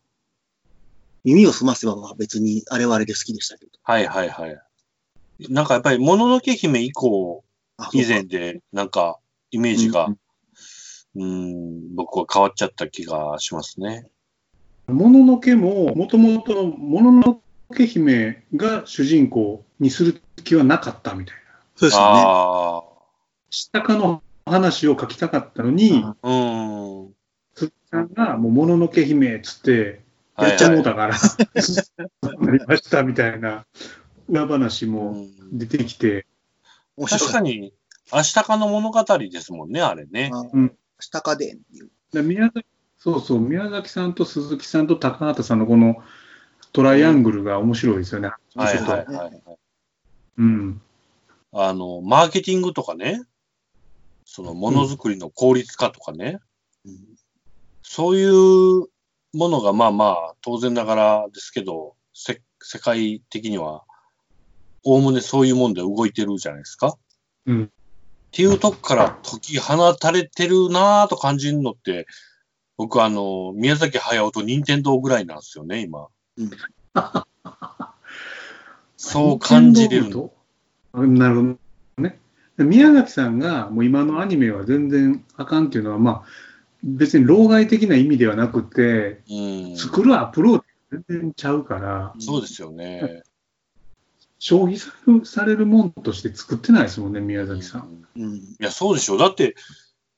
耳を澄ませばは別にあれはあれで好きでしたけど。はいはいはい。なんかやっぱり、もののけ姫以降、あ以前で、なんか、イメージがうん、うん、僕は変わっちゃった気がしますね。もののけも、もともともののけ姫が主人公にする気はなかったみたいな。そうですよね。あ下かの話を書きたかったのに。鈴木さんがもうもののけ姫っつって、はいやっちゃもうはたから、なりましたみたいな裏話いもうん出てきて、面白確かに、明日かの物語ですもんね、あれね。あうん下かでんっていう。で宮崎そうそう、宮崎さんと鈴木さんと高畑さんのこのトライアングルが面白いですよね。はいはいはいはい。うん。あの、マーケティングとかね、そのものづくりの効率化とかね、うんそういうものがまあまあ当然ながらですけど、せ世界的には、おおむねそういうもんで動いてるじゃないですか。うんっていうとこから解き放たれてるなぁと感じるのって、僕あの、宮崎駿と任天堂ぐらいなんですよね、今。うんそう感じれるの。と。なるほどね。宮崎さんがもう今のアニメは全然あかんっていうのは、まあ、別に老害的な意味ではなくて、うん。作るアプローチ全然ちゃうから、そうですよね。消費されるされるもんとして作ってないですもんね、宮崎さん。うん。いや、そうでしょう。だって、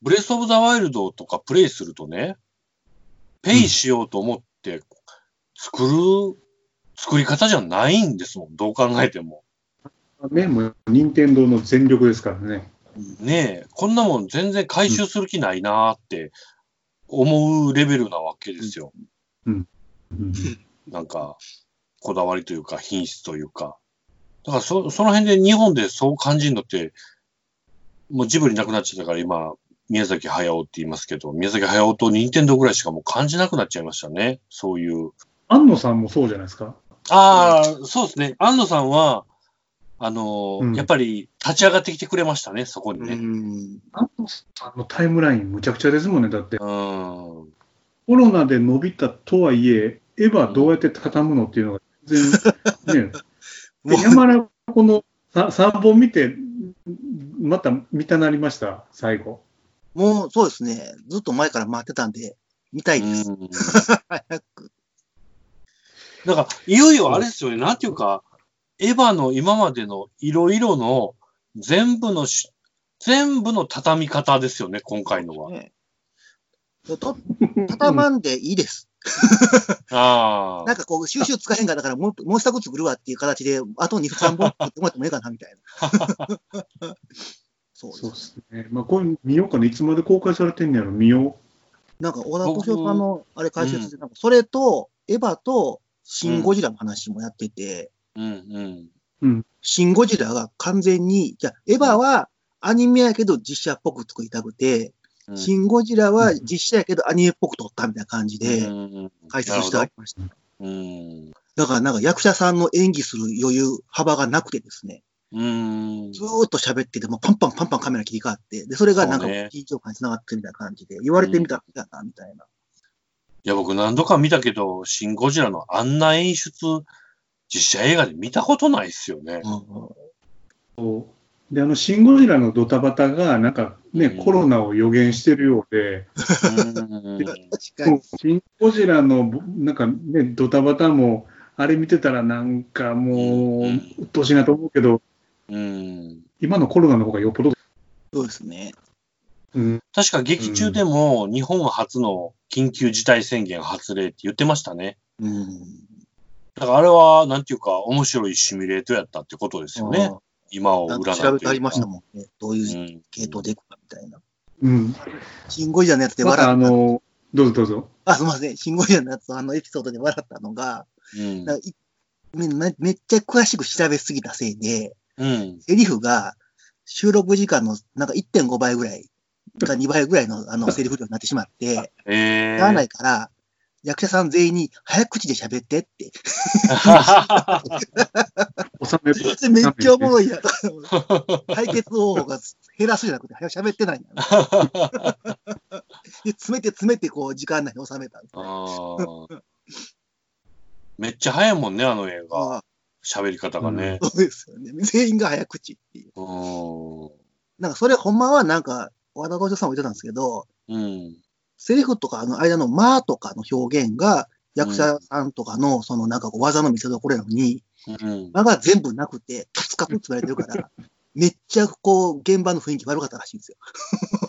ブレスオブザワイルドとかプレイするとね、ペイしようと思って作る、作り方じゃないんですもん。どう考えても。ね、もう任天堂の全力ですからね。ねえ、こんなもん全然回収する気ないなーって思うレベルなわけですよ。うんなんか、こだわりというか、品質というか。だからそ、その辺で日本でそう感じるのって、もうジブリなくなっちゃったから今、宮崎駿って言いますけど、宮崎駿と任天堂ぐらいしかもう感じなくなっちゃいましたね。そういう。安野さんもそうじゃないですか。ああ、そうですね。安野さんは、あのーうんやっぱり立ち上がってきてくれましたね、そこにうね。ん。安野さんのタイムラインむちゃくちゃですもんね。だって、うん。コロナで伸びたとはいえ、エヴァどうやって畳むのっていうのが全然、ね、もうで山田この 3, 本見て、また見たなりました、最後。もうそうですね。ずっと前から待ってたんで、見たいです。うん 早く。だから、いよいよあれですよね、なんていうか、エヴァの今までのいろいろの全部のし、全部の畳み方ですよね、今回のは。ねと、畳まんでいいです。ああ。なんかこう、収集つかへんから、だからもう、もう一つ作るわっていう形で、あと2、3本作ってもらってもいいかな、みたいな。そうで。ですすね。まあ、これ見ようかな。いつまで公開されてんねやろ、見よなんか、小田敏夫さんの、あれ解説で、なんか、それと、エヴァと、シン・ゴジラの話もやってて、うんうん。シン・ゴジラが完全に、じゃあエヴァはアニメやけど実写っぽく作りたくて、うんシン・ゴジラは実写やけどアニメっぽく撮ったみたいな感じでうん解説してありました。うん。だからなんか役者さんの演技する余裕、幅がなくてですね、うん。ずーっと喋っててもパンパンパンパンカメラ切り替わって、で、それがなんか緊張感につながってるみたいな感じで、言われてみたらいいかな、みたいな。いや、僕何度か見たけど、シン・ゴジラのあんな演出、実写映画で見たことないっすよね。うんう。で、あの、シン・ゴジラのドタバタが、なんかね、うんコロナを予言してるようで、うん確かに。シン・ゴジラの、なんかね、ドタバタも、あれ見てたらなんかもう、うんうっとうしいなと思うけど、うん。今のコロナの方がよっぽど、そうですね。うん、確か劇中でも日本初の緊急事態宣言発令って言ってましたね。うん。だからあれは、なんていうか、面白いシミュレートやったってことですよね。今を占ってか調べてありましたもんね。どういううん系統でいくかみたいな。うん。シン・ゴジラのやつで笑った。あの、どうぞどうぞ。あ、すみません。シン・ゴジラのやつ、あのエピソードで笑ったのが、うんめめっちゃ詳しく調べすぎたせいで、うん。セリフが収録時間のなんか1.5倍ぐらいか2倍ぐらいのあの セリフ量になってしまって、えならないから、役者さん全員に早口で喋ってって。収めっちゃおもろいやん。解決方法が減らすじゃなくて、早く喋ってないんや。で、詰めて詰めてこう時間内に収めた。めっちゃ早いもんね、あの映画。あ喋り方がね。そうですよね。全員が早口っていう。うん。なんかそれほんまはなんか、和田道夫さんも言ってたんですけど、うん。セリフとかの間の間とかの表現が、役者さんとかの、そのなんかこう技の見せ所なのに、うん。間が全部なくて、カツカツって言われてるから、めっちゃこう、現場の雰囲気悪かったらしいんですよ。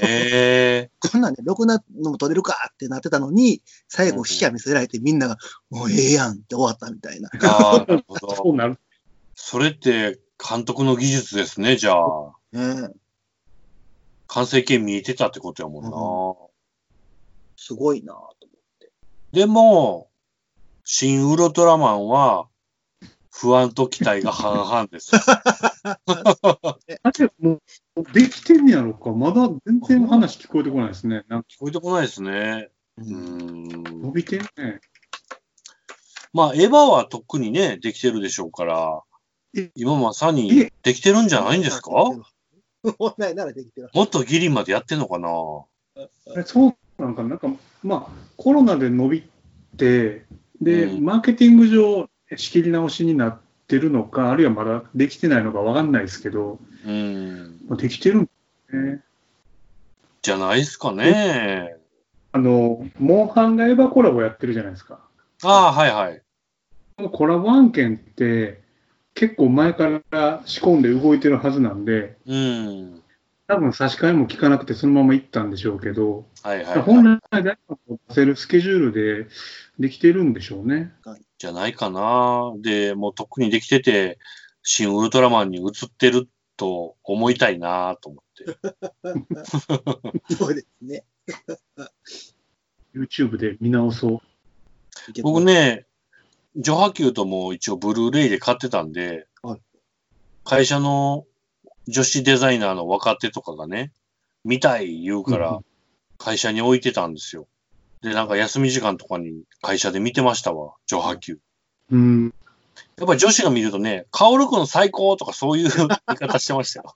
えこんなんね、ろくなのも撮れるかってなってたのに、最後、死者見せられてみんなが、もうええやんって終わったみたいな。ー、あーなるほど。そうなる。それって監督の技術ですね、じゃあ。ねえ完成形見えてたってことやもんな。すごいなとでも、新ウルトラマンは、不安と期待が半々です。あれ、もう、できてんねやろか。まだ全然話聞こえてこないですね。なんか聞こえてこないですね。ううんん。伸びてんね。まあ、エヴァはとっくにね、できてるでしょうからえ、今まさにできてるんじゃないんですか？本来ならできてる。もっとギリまでやってんのかな？えそうなんか、なんか、まあ、コロナで伸びて、で、うんマーケティング上、仕切り直しになってるのか、あるいはまだできてないのかわかんないですけど、うん。まあできてるんですね。じゃないですかね。あの、モンハンがエヴァコラボやってるじゃないですか。ああ、はいはい。コラボ案件って、結構前から仕込んで動いてるはずなんで、うん。多分差し替えも効かなくてそのまま行ったんでしょうけど、はいはい、本はい。来で出せるスケジュールでできてるんでしょうね。じゃないかな。で、もうとっくにできてて、新ウルトラマンに映ってると思いたいなと思って。そうですね。YouTube で見直そう。僕ね、ジョハキューとも一応ブルーレイで買ってたんで、はい会社の女子デザイナーの若手とかがね、見たい言うかうんら会社に置いてたんですよ。で、なんか休み時間とかに会社で見てましたわ、ジョハキュー。うん。やっぱり女子が見るとね、カオルくん最高とかそういう 言い方してましたよ。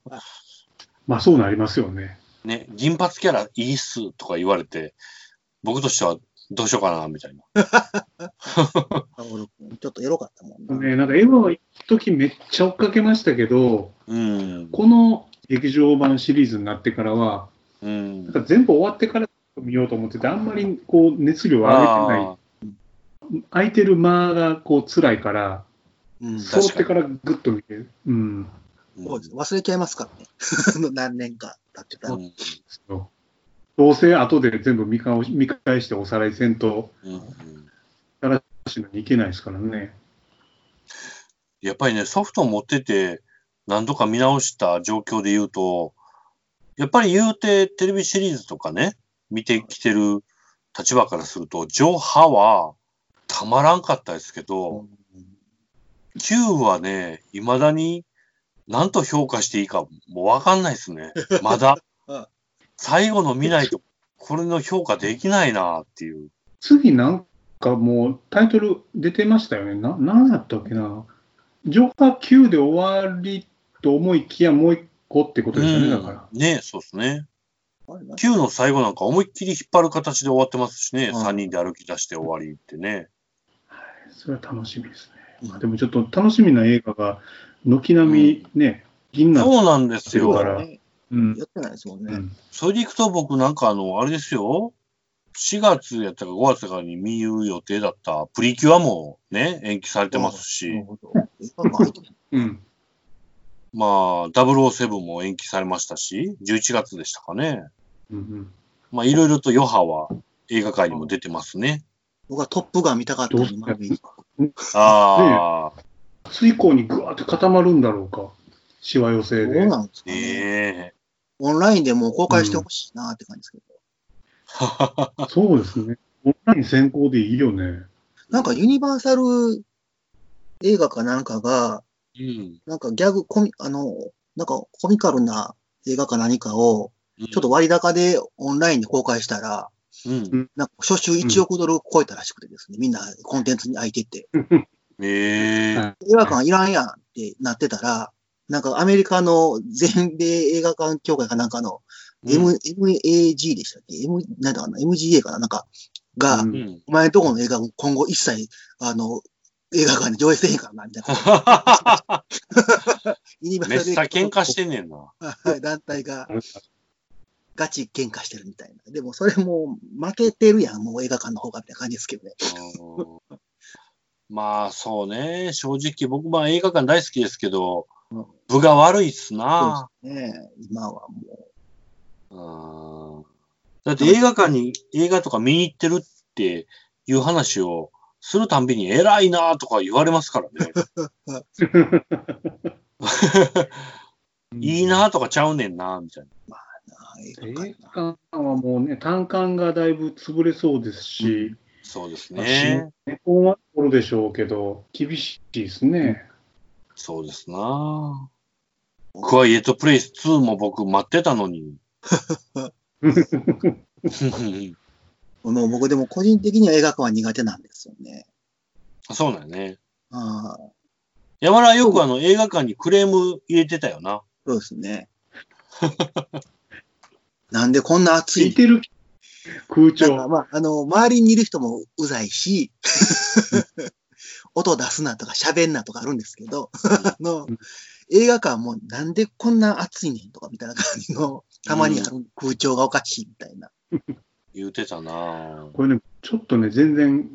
まあそうなりますよね。ね、銀髪キャラいいっすとか言われて、僕としてはどうしようかな、みたいな。俺ちょっとエロかったもんな。ね、なんかエヴァは一時めっちゃ追っかけましたけど、うん。この劇場版シリーズになってからは、うんなん。か全部終わってから見ようと思ってて、あんまりこう熱量を上げてない。あ空いてる間がこう辛いから、うん、確揃ってからグッと見てる。うん。ーそうです忘れちゃいますからね。何年か経ってたら。うんどうせ後で全部見返し見返しておさらいせんと、うんうんしのにいけないですからね。やっぱりね、ソフトを持ってて、何度か見直した状況で言うと、やっぱり言うてテレビシリーズとかね、見てきてる立場からすると、上波はたまらんかったですけど、Q はね、未だに何と評価していいかもうわかんないですね。まだうん。最後の見ないと、これの評価できないなっていう。次なんかもうタイトル出てましたよね。な、なんだったっけな。ジョーカー9で終わりと思いきやもう一個ってことですよね、だから。うんねそうですね。あれな Q の最後なんか思いっきり引っ張る形で終わってますしね。うん3人で歩き出して終わりってね。それは楽しみですね。うんまあでもちょっと楽しみな映画が軒並みね、銀なそうなんですよ。だからねうん。やってないですもんね。うんそれでいくと僕なんかあの、あれですよ。4月やったか5月かに見る予定だったプリキュアもね、延期されてますなしうん。まあ、007も延期されましたし、11月でしたかね。うんうん。まあ、いろいろと余波は映画界にも出てますね。僕はトップガン見たかったのに、まあ見ああ、明日以降にぐわーって固まるんだろうか。しわ寄せどうで。なんですかね。ええオンラインでもう公開してほしいなって感じですけど。そうですね。オンライン先行でいいよね。なんかユニバーサル映画かなんかが、うん。なんかギャグコミ、あの、なんかコミカルな映画か何かを、ちちょっと割高でオンラインで公開したら、うん。なんか初週1億ドル超えたらしくてですね、みんなコンテンツに空いてて、ええはい映画館いらんやんってなってたら、なんかアメリカの全米映画館協会かなんかの、M、MAG でしたっけ ?M、なんだかな ?MGA かな？なんか、が、ううんん。お前のところの映画を今後一切、あの、映画館に上映せへんからな、みたいな。めっサルさ喧嘩してんねんな。はい団体がガチ喧嘩してるみたいな。でもそれもう負けてるやん、もう映画館の方がみたいな感じですけどね。うんまあそうね、正直僕は映画館大好きですけどうん、部が悪いっすそな。うですね。今はもうんだって映画館に映画とか見に行ってるっていう話をするたんびに偉いなとか言われますからね。いいなとかちゃうねんな、みたいな。うな、映映画館はもうね、単館がだいぶ潰れそうですし、そうですまあね。新猫はところでしょうけど、厳しいですね。そうですな。クワイエットプレイス2も僕待ってたのに。もう僕でも個人的には映画館は苦手なんですよね。そうなんやね。ああ、山田はよくあの映画館にクレーム入れてたよな。そうですね。なんでこんな暑いいてる空調。まあ、あの、周りにいる人もうざいし、音出すなとか喋んなとかあるんですけど、あのうん、映画館もなんでこんな暑いねんとかみたいな感じの、たまにある空調がおかしいみたいな。言うてたなこれね、ちょっとね、全然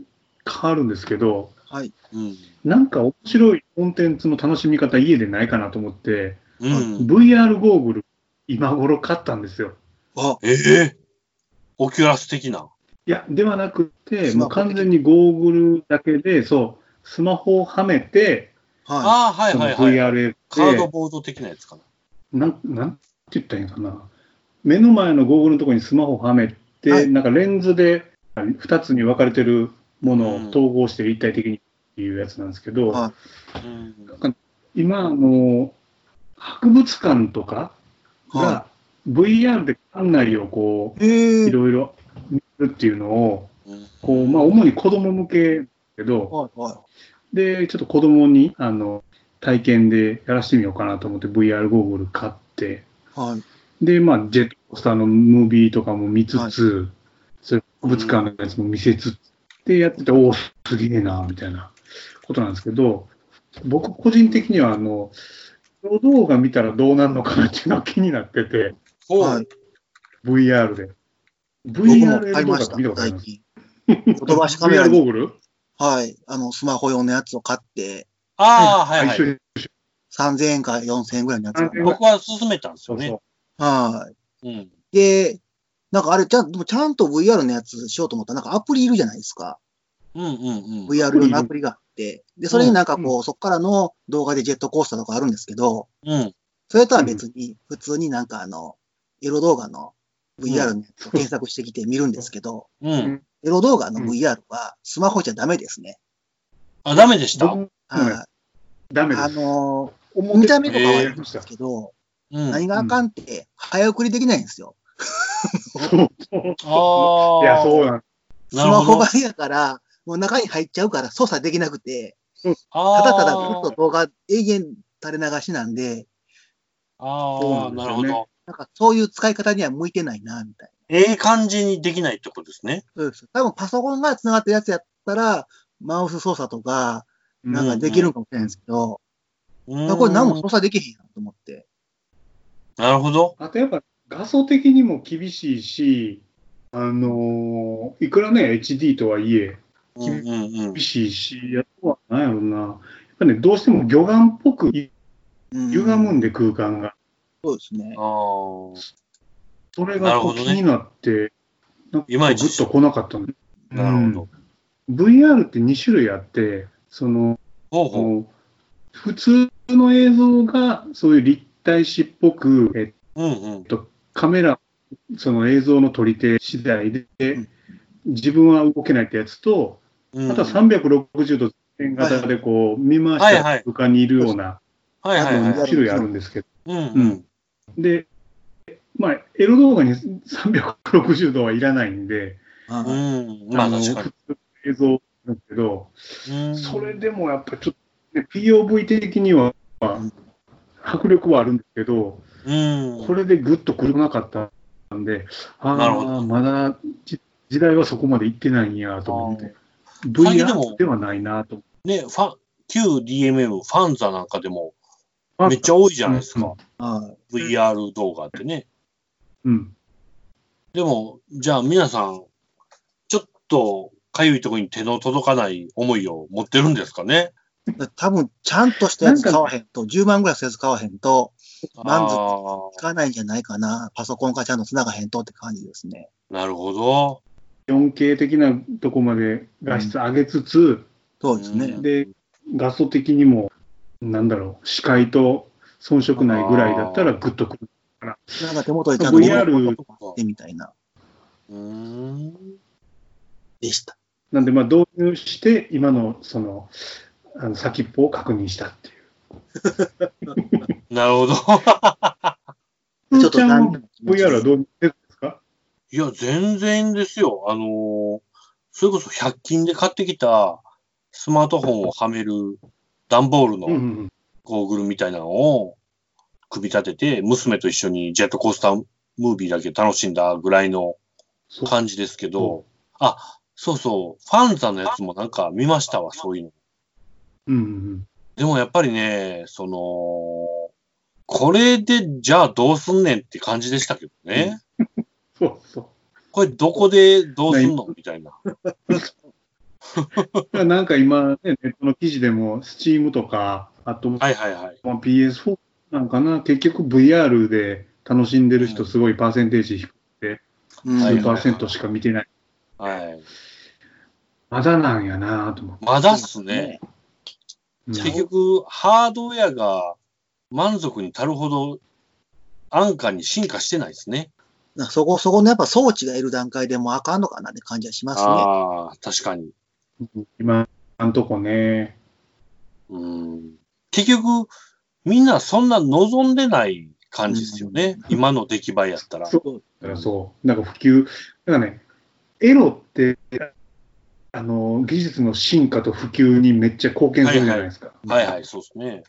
変わるんですけど、はい。うん。なんか面白いコンテンツの楽しみ方、家でないかなと思って、うん。VR ゴーグル、今頃買ったんですよ。あ、ええオキュラス的な？いや、ではなくて、もう完全にゴーグルだけで、そう、スマホをはめて、はああ、はいそのはいはい。VR カードで、ボード的なやつかな。なん、なんて言ったらいいんかな。目の前のゴーグルのところにスマホをはめて、はいなんかレンズで2つに分かれてるものを統合して立体的にっていうやつなんですけど、はうん。今、あの、博物館とかがは VR で館内をこう、いえ。ろいろ見るっていうのを、うんこう、まあ、主に子供向けだけど、はいはで、ちょっと子供に、あの、体験でやらしてみようかなと思って VR ゴーグル買って、い。はい。で、まあ、ジェットコースターのムービーとかも見つつ、それ博物館のやつも見せつつ、で、やってて、おお、すげえな、みたいなことなんですけど、僕個人的には、あの、動画見たらどうなるのかなっていうのが気になってて。はい。VR で。VR 動画見たことあります？飛ばしカメラ VR ゴーに、グル？はい。あの、スマホ用のやつを買って、ああ、はいはい。一緒に3000円か4000円ぐらいのやつが。3000円僕は勧めたんですよね。はい。うん。で、なんかあれ、ちゃんでもちゃんと VR のやつしようと思ったら、なんかアプリいるじゃないですか。うんうんうん。VR 用のアプリがあって。で、それになんかこう、そっからの動画でジェットコースターとかあるんですけど、うん。それとは別に、普通になんかあの、エロ動画の VR のやつを検索してきて見るんですけど、うん。エロ動画のうん VR はスマホじゃダメですね。あ、ダメでした？はいあダメです。のー、見た目とかはいいんですけど、うん。何があかんって、早送りできないんですよ。そうそうああ。いや、そうなんスマホ版やから、もう中に入っちゃうから操作できなくて、ああ。ただただずっと動画永遠垂れ流しなんで、ああ、なるほど。なんかそういう使い方には向いてないな、みたいええ感じにできないってことですね。な。そうです。多分パソコンが繋がってるやつやったら、マウス操作とか、うんなんかできるんかもしれないんですけど、うんこれ何も操作できへんやんと思って。なるほど。あとやっぱ画素的にも厳しいし、あのーいくらね、HD とはいえ、うんうんうん厳。しいし、あとは何やろうな、やっぱね、どうしても魚眼っぽくうん歪むんで空間が。そうですね。ああ。それが気になって、なんかいまいちグッと来なかったんで。なるほど。うん VR って2種類あって、その、ほうほう。普通の映像がそういう立体視っぽく、えうんうん。カメラ、その映像の撮り手次第でん、自分は動けないってやつと、うんあとは360度点型でこう見回した空間にいるようなはいはいはい。2種類あるんですけど、うんうん。で、まあ、エロ動画に360度はいらないんで、あうーん。まあの確かに映像なんですけど、うん。それでもやっぱちょっと、ね、POV 的にはん迫力はあるんですけど、うん。これでぐっと来なかったんで、ああ、なるほどまだじ時代はそこまで行ってないんやと思って、VR ではないなと。ね、ファン、旧 DMM、ファンザなんかでもあめっちゃ多いじゃないですうんか。はい VR 動画ってね。うん。でも、じゃあ皆さん、ちょっとかゆいところに手の届かない思いを持ってるんですかね？多分、ちゃんとしたやつ買わへんと、10万ぐらいするやつ買わへんと、満足あつかないんじゃないかな。パソコンがちゃんと繋がへんとって感じですね。あ、なるほど。4K 的なとこまで画質上げつつ、そうですね。うんで、画素的にも、なんだろう、視界と遜色ないぐらいだったらグッとくる。なんか手元でちゃんと VR とかってみたいな、うーん。でした。なんで、まあ、導入して、今の、その、あの先っぽを確認したっていう。なるほど。ちょっと VR はどうですか？いや、全然ですよ。あのーそれこそ100均で買ってきたスマートフォンをはめる段ボールのんゴーグルみたいなのを組み立てて、娘と一緒にジェットコースタームービーだけ楽しんだぐらいの感じですけどそ、あ、そうそう、ファンザのやつもなんか見ましたわ、そういうの。でもやっぱりね、その、これでじゃあどうすんねんって感じでしたけどね。そうそう。これどこでどうすんの？みたいな。なんか今、ね、ネットの記事でも、スチームとか、あと、はいはいはい。まあ PS4 なんかな、結局 VR で楽しんでる人、すごいパーセンテージ低くて、うんパーセントしか見てない。はい。まだなんやなと思って。まだっすね。うん結局、ハードウェアが満足に足るほど安価に進化してないですね。そこそこのやっぱ装置がいる段階でもうあかんのかなって感じはしますね。ああ、確かに。今、んとこね。うん。結局、みんなそんな望んでない感じですよね。今の出来栄えやったら。そうだからそう。なんか普及、だからね、エロって、あの、技術の進化と普及にめっちゃ貢献するじゃないですか。はいはい、そうですね。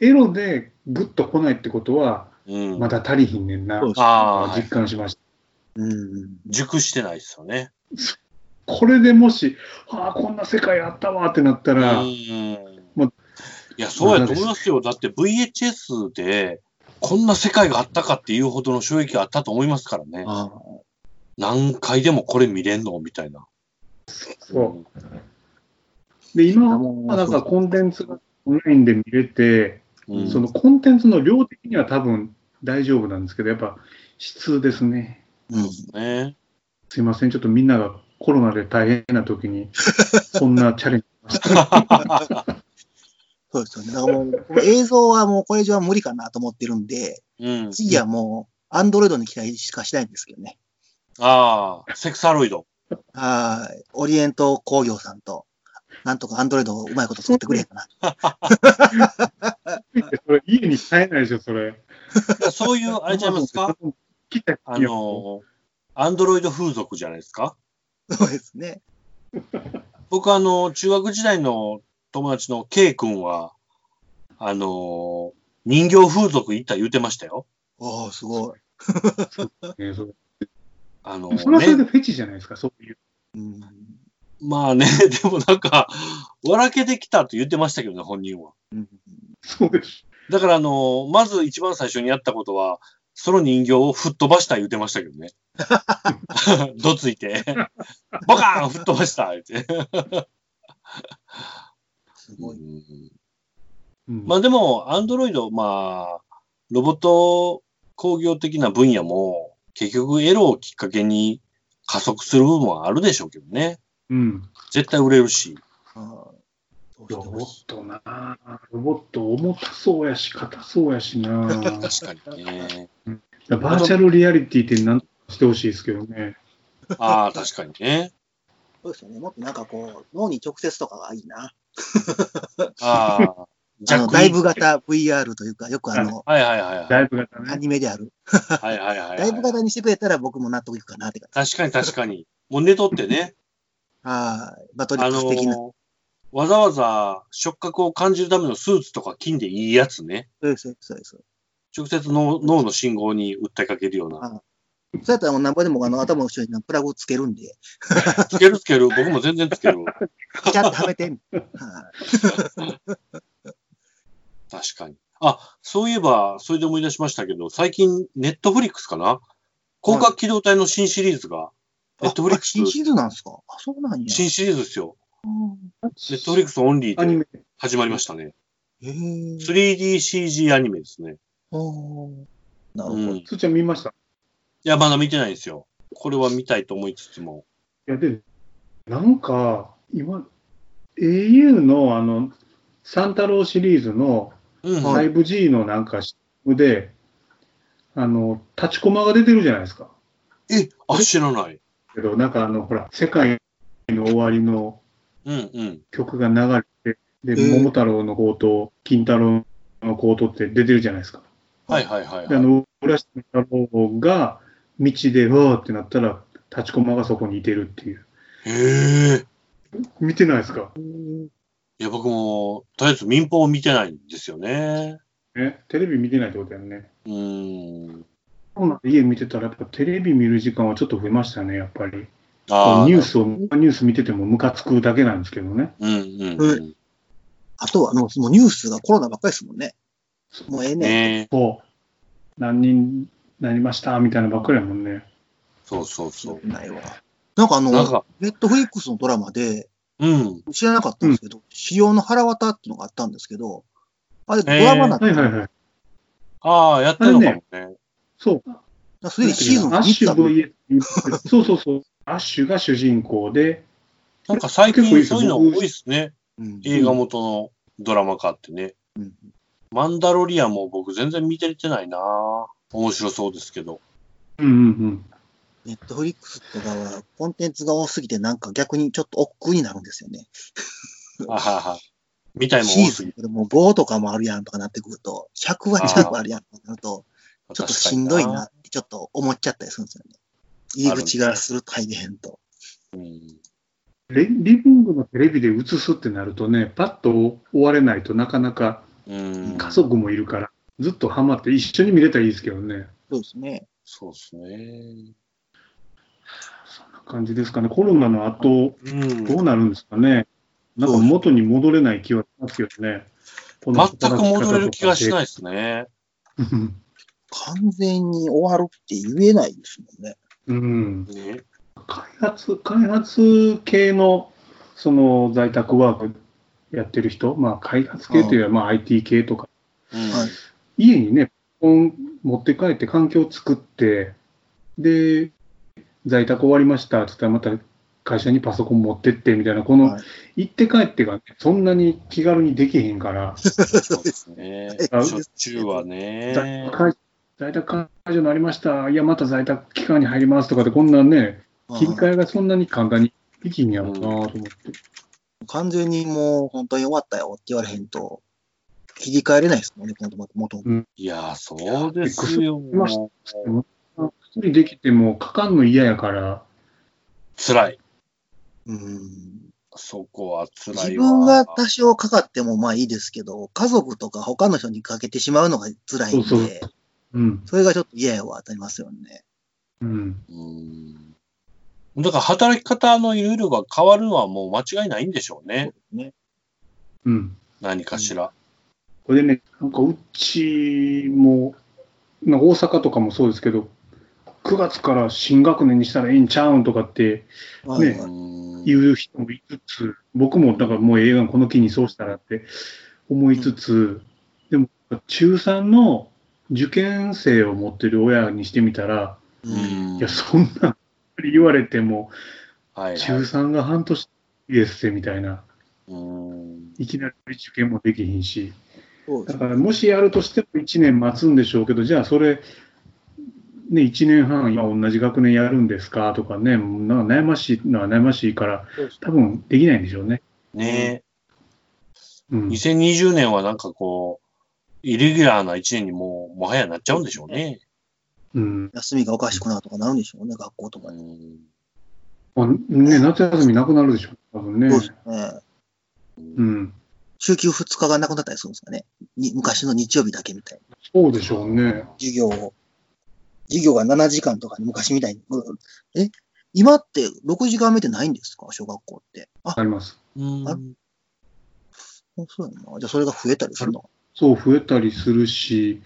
エロでグッと来ないってことは、うん。まだ足りひんねんな。そうああ、はい実感しました。うん。熟してないですよね。これでもし、ああ、こんな世界あったわってなったら、うん。もういや、そうやと思いますよ。だって VHS で、こんな世界があったかっていうほどの衝撃があったと思いますからね。あ何回でもこれ見れんのみたいな。そう。で、今はなんかコンテンツがオンラインで見れて、うん。そのコンテンツの量的には多分大丈夫なんですけど、やっぱ質ですね。うん。ね。すいません、ちょっとみんながコロナで大変な時に、そんなチャレンジしました。そうですよね。だからもう、映像はもうこれ以上は無理かなと思ってるんで、うん。次はもう、アンドロイドに期待しかしないんですけどね。ああ、セクサロイド。はい。オリエント工業さんと、なんとかアンドロイドをうまいこと作ってくれへんかな。それ家に買えないでしょ、それ。そういう、あれちゃいますか？あの、アンドロイド風俗じゃないですか？そうですね。僕あの、中学時代の友達の K 君は、あの、人形風俗行った言うてましたよ。おー、すごい。ねそれあの、それはそれね、でフェチじゃないですか、そういう。うん。まあね、でもなんか、笑けてきたと言ってましたけどね、本人は。うんそうです。だからあの、まず一番最初にやったことは、その人形を吹っ飛ばした言ってましたけどね。どついて。ボカーン吹っ飛ばした言って。すごい。まあでも、アンドロイド、まあ、ロボット工業的な分野も、結局エロをきっかけに加速する部分はあるでしょうけどね。うん。絶対売れるし。ロボットなロボット重たそうやし、硬そうやしな 確かにね。バーチャルリアリティって何とかしてほしいですけどね。ああ、確かにね。そうですよね。もっとなんかこう、脳に直接とかがいいな。ああ、あの、弱ライブ型 VR というか、よくあの、はいはいはいはい。だいぶ型アね。ニメである。はいはいはいはい。ライブ型にしてくれたら僕も納得いくかなって感じ。確かに確かに。もう寝とってね。はい。バトリあックス的な。の、わざわざ触覚を感じるためのスーツとか金でいいやつね。そうです、そうです。直接脳脳の信号に訴えかけるような。そうやったらもう何ぼでもあの頭の後ろにプラグつけるんで、つけるつける。僕も全然つける。ピチャッとはめて。はい確かに。あ、そういえば、それで思い出しましたけど、最近、ネットフリックスかな？攻殻機動隊の新シリーズが、ネットフリックス、あ新シーズンなんですか？あ、そうなんや。新シリーズですよ。うんネットフリックスオンリーで。始まりましたね。へえ。3DCG アニメですね。なるほど。うん。いつーちゃん見ました？や、まだ見てないんですよ。これは見たいと思いつつも。いや、で、なんか、今、au のあの、サンタロウシリーズのうん。はい 5G のなんか CM で、あの、立ちコマが出てるじゃないですか。え、あ、知らない。けど、なんかあの、ほら、世界の終わりのうんうん。曲が流れて、で、えー桃太郎の強盗、金太郎の強盗って出てるじゃないですか。はいはいはい、はい。の、浦島太郎が道で、わーってなったら、立ちコマがそこにいてるっていう。へえ。見てないですか？いや、僕も、とりあえず民放を見てないんですよね。え、テレビ見てないってことやんね。うーん。家見てたら、やっぱテレビ見る時間はちょっと増えましたね、やっぱり。ああ。ニュースを、ニュース見ててもムカつくだけなんですけどね。うんうんうん。あとは、あの、もうニュースがコロナばっかりですもんね。もうええねう。何人なりましたみたいなばっかりやもんね。そうそうそう。ないわ。なんかあの、ネットフリックスのドラマで、うん。知らなかったんですけど、仕様の腹渡っていうのがあったんですけど、あれドラマなんて、はいはいはい。ああ、やってるのかもね。そう。すでにシーズン3アッシュつあそうそうそう。アッシュが主人公で、なんか最近そういうの多いですね。うん映画元のドラマ化ってね。うんマンダロリアンも僕全然見てれてないな面白そうですけど。うんうんうん。ネットフリックスとかはコンテンツが多すぎてなんか逆にちょっと億劫になるんですよね。あはは。見たいもんシー多すぎて。ズンでもう5とかもあるやんとかなってくると、100話弱あるやんとかなると、ちょっとしんどいなってちょっと思っちゃったりするんですよね。入り口がすると入れへんと。うん。レリビングのテレビで映すってなるとね、パッと終われないとなかなかうん。家族もいるから、ずっとハマって一緒に見れたらいいですけどね。そうですね。そうですね。そんな感じですかね。コロナの後、うん。どうなるんですかね。なんか元に戻れない気はしますけどね。この全く戻れる気がしないい。ですね。うん 完全に終わるって言えないですもんね。うん。ね。開発、開発系の、その在宅ワークやってる人、まあ開発系というよりは、まあ IT 系とか、うん。はい家にね、パソコン持って帰って環境を作って、で、在宅終わりましたって言ったらまた会社にパソコン持ってってみたいな、このはい行って帰ってが、ね、そんなに気軽にできへんから、そうですね。あしょっちゅうは在ね。宅在宅解除になりました、いや、また在宅期間に入りますとかで、こんなんね、切り替えがそんなに簡単にできんやろうなと思って。完全にもう本当に終わったよって言われへんと、切り替えれないですもんね、元々元々いや、そうですよ。ましもう一人できてもかかんの嫌やから、辛い。うんそこは辛自いわ。分が多少かかってもまあいいですけど、家族とか他の人にかけてしまうのが辛いんで、そそううん、れがちょっと嫌やわ、当たりますよね。うん、うん。だから働き方のいろいろが変わるのはもう間違いないんでしょうね。ね。うん。何かしら。これね、なんかうちも、大阪とかもそうですけど、9月から新学年にしたらいいんちゃうんとかってね言う人もいつつ、僕もだからもう映画この機にそうしたらって思いつつ、でも中3の受験生を持ってる親にしてみたら、ううんん。いや、そんな言われても、はい、中はい。3が半年いいですってみたいな、うん。いきなり受験もできひんし、そうですだからもしやるとしても1年待つんでしょうけど、じゃあそれ、ね、1年半、今同じ学年やるんですかとかね、なんか悩ましいのは悩ましいから、多分できないんでしょうね。ねうん、2020年はなんかこう、イレギュラーな1年にもう、もはやなっちゃうんでしょうね。うん休みがおかしくなるとかなるんでしょうね、学校とかうで。ん。まあね、夏休みなくなるでしょう、多分ね。そうですね。うん、週休2日がなくなったりするんですかね。に昔の日曜日だけみたいな。そうでしょうね。授業を。授業が7時間とかに昔みたいに。うんえ今って6時間目ってないんですか？小学校って。あ、あります。うんあそうやな。じゃあそれが増えたりするのそう、増えたりするし、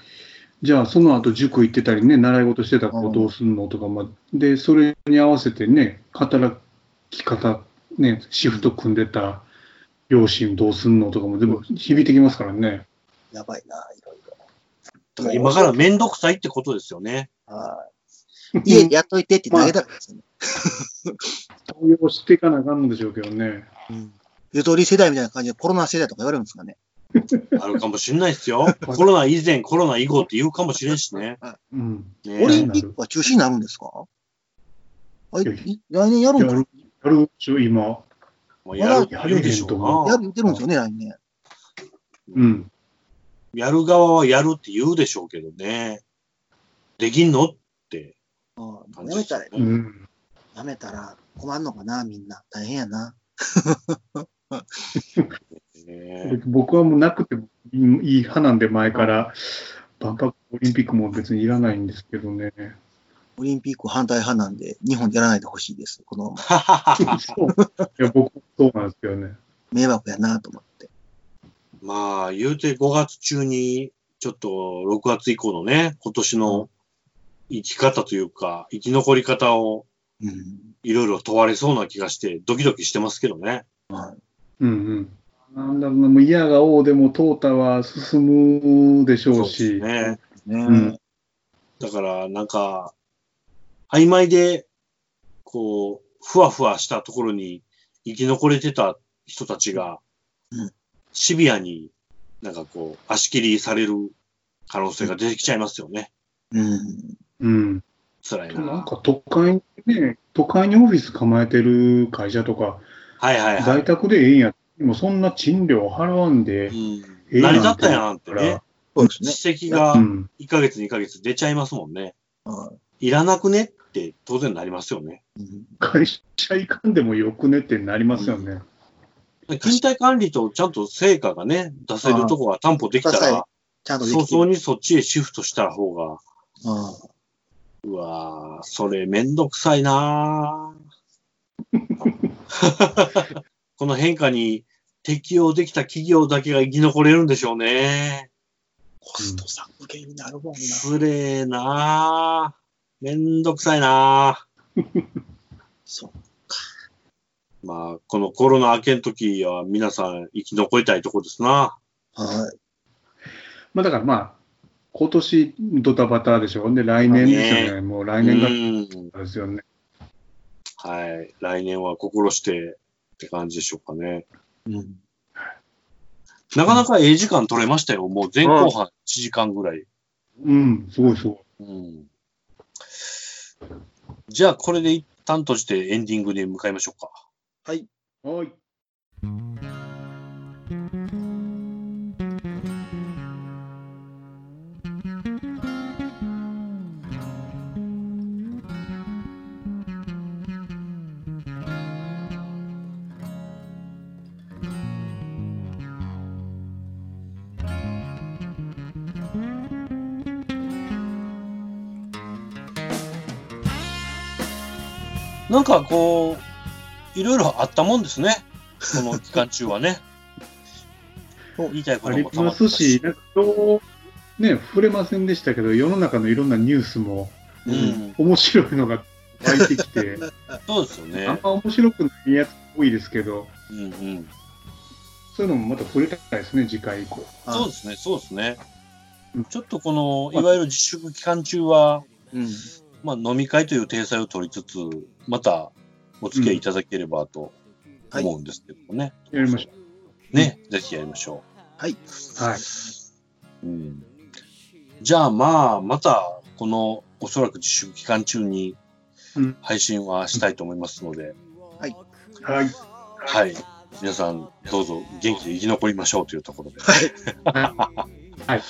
じゃあその後塾行ってたりね、習い事してた子どうすんのとか、まあ、で、それに合わせてね、働き方、ね、シフト組んでた両親どうすんのとかも全部響いてきますからね。やばいな、いろいろ。だから今からめんどくさいってことですよね。はい。家でやっといてって投げたらですね。応用していかなあかんのでしょうけどね。うん。ゆとり世代みたいな感じでコロナ世代とか言われるんですかね。あるかもしれないですよ。コロナ以前、コロナ以後って言うかもしれんしね。うん。ねオリンピックは中止になるんですか？あ来年やるんかやる、やるでしょ、今。もうやる、ややるでしょうな。やる言ってるんですよね、来年。うん。やる側はやるって言うでしょうけどね。できんのって。うんやめたら、うん。やめたら困んのかな、みんな。大変やな。ね僕はもうなくてもいい派なんで、前から、万博オリンピックも別にいらないんですけどね。オリンピック反対派なんで、日本でやらないでほしいです。この そう。いや、僕もそうなんですけどね。迷惑やなと思って。まあ、言うて5月中に、ちょっと6月以降のね、今年の生き方というか、生き残り方をうん。いろいろ問われそうな気がして、ドキドキしてますけどね。はい。うんうん。なんだろうな、もう嫌が王でも淘汰は進むでしょうし。ね。ねうんだから、なんか、曖昧で、こう、ふわふわしたところに生き残れてた人たちがうん、シビアになんかこう、足切りされる可能性が出てきちゃいますよね。うん。うん。辛いな。なんか都会にね、都会にオフィス構えてる会社とか、はいはいはい。在宅でええんや。でもそんな賃料払わんで、うん。成り立ったやんってね。そうですね。実績がうん。1ヶ月2ヶ月出ちゃいますもんね。はいらなくねって当然なりますよね。うん会社行かんでもよくねってなりますよね。勤怠管理とちゃんと成果がね、出せるとこが担保できたら、ちゃんとで早。々にそっちへシフトした方が、あうわぁ、それめんどくさいなぁ この変化に適応できた企業だけが生き残れるんでしょうね。コスト削減になるもんな。つれえなぁ。めんどくさいな そう。ぁ。まあ、このコロナ明けん時は皆さん生き残りたいとこですな。はい。まあだからまあ、今年ドタバタでしょ。で、来年ですよね。もう来年うん。がですよね。はい。来年は心してって感じでしょうかね。うん。なかなかええ時間取れましたよ。もう前後半1時間ぐらい。うん、すごいすごい。うん。じゃあ、これで一旦閉じてエンディングに向かいましょうか。はい。はい。なんかこう、いろいろあったもんですね。この期間中はね。言いたいこありともたまったますし、なんか今日、ね、触れませんでしたけど、世の中のいろんなニュースもうん。面白いのが湧いてきて、そうですよねあん。ま面白くないやつ多いですけど、うんうん。そういうのもまた触れたいですね、次回以降。そうですね、そうですねうん。ちょっとこの、いわゆる自粛期間中は、うん。まあ飲み会という体裁を取りつつ、またお付き合いいただければと思うんですけどもね。やりましょね、ぜひやりましょはい。う。はい。う。うん。じゃあまあ、また、この、おそらく自粛期間中にうん配信はしたいと思いますので、はい。はい。皆さん、どうぞ元気で生き残りましょうというところで。はい。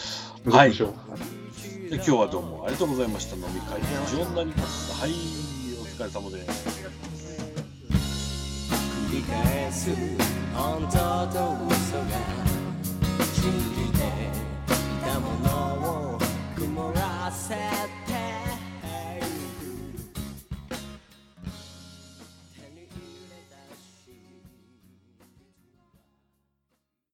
どうしましょう。で今日はどうもありがとうございました。飲み会ジオンナにましたはいお疲れ様です。本当と嘘が信じていたものを曇らせ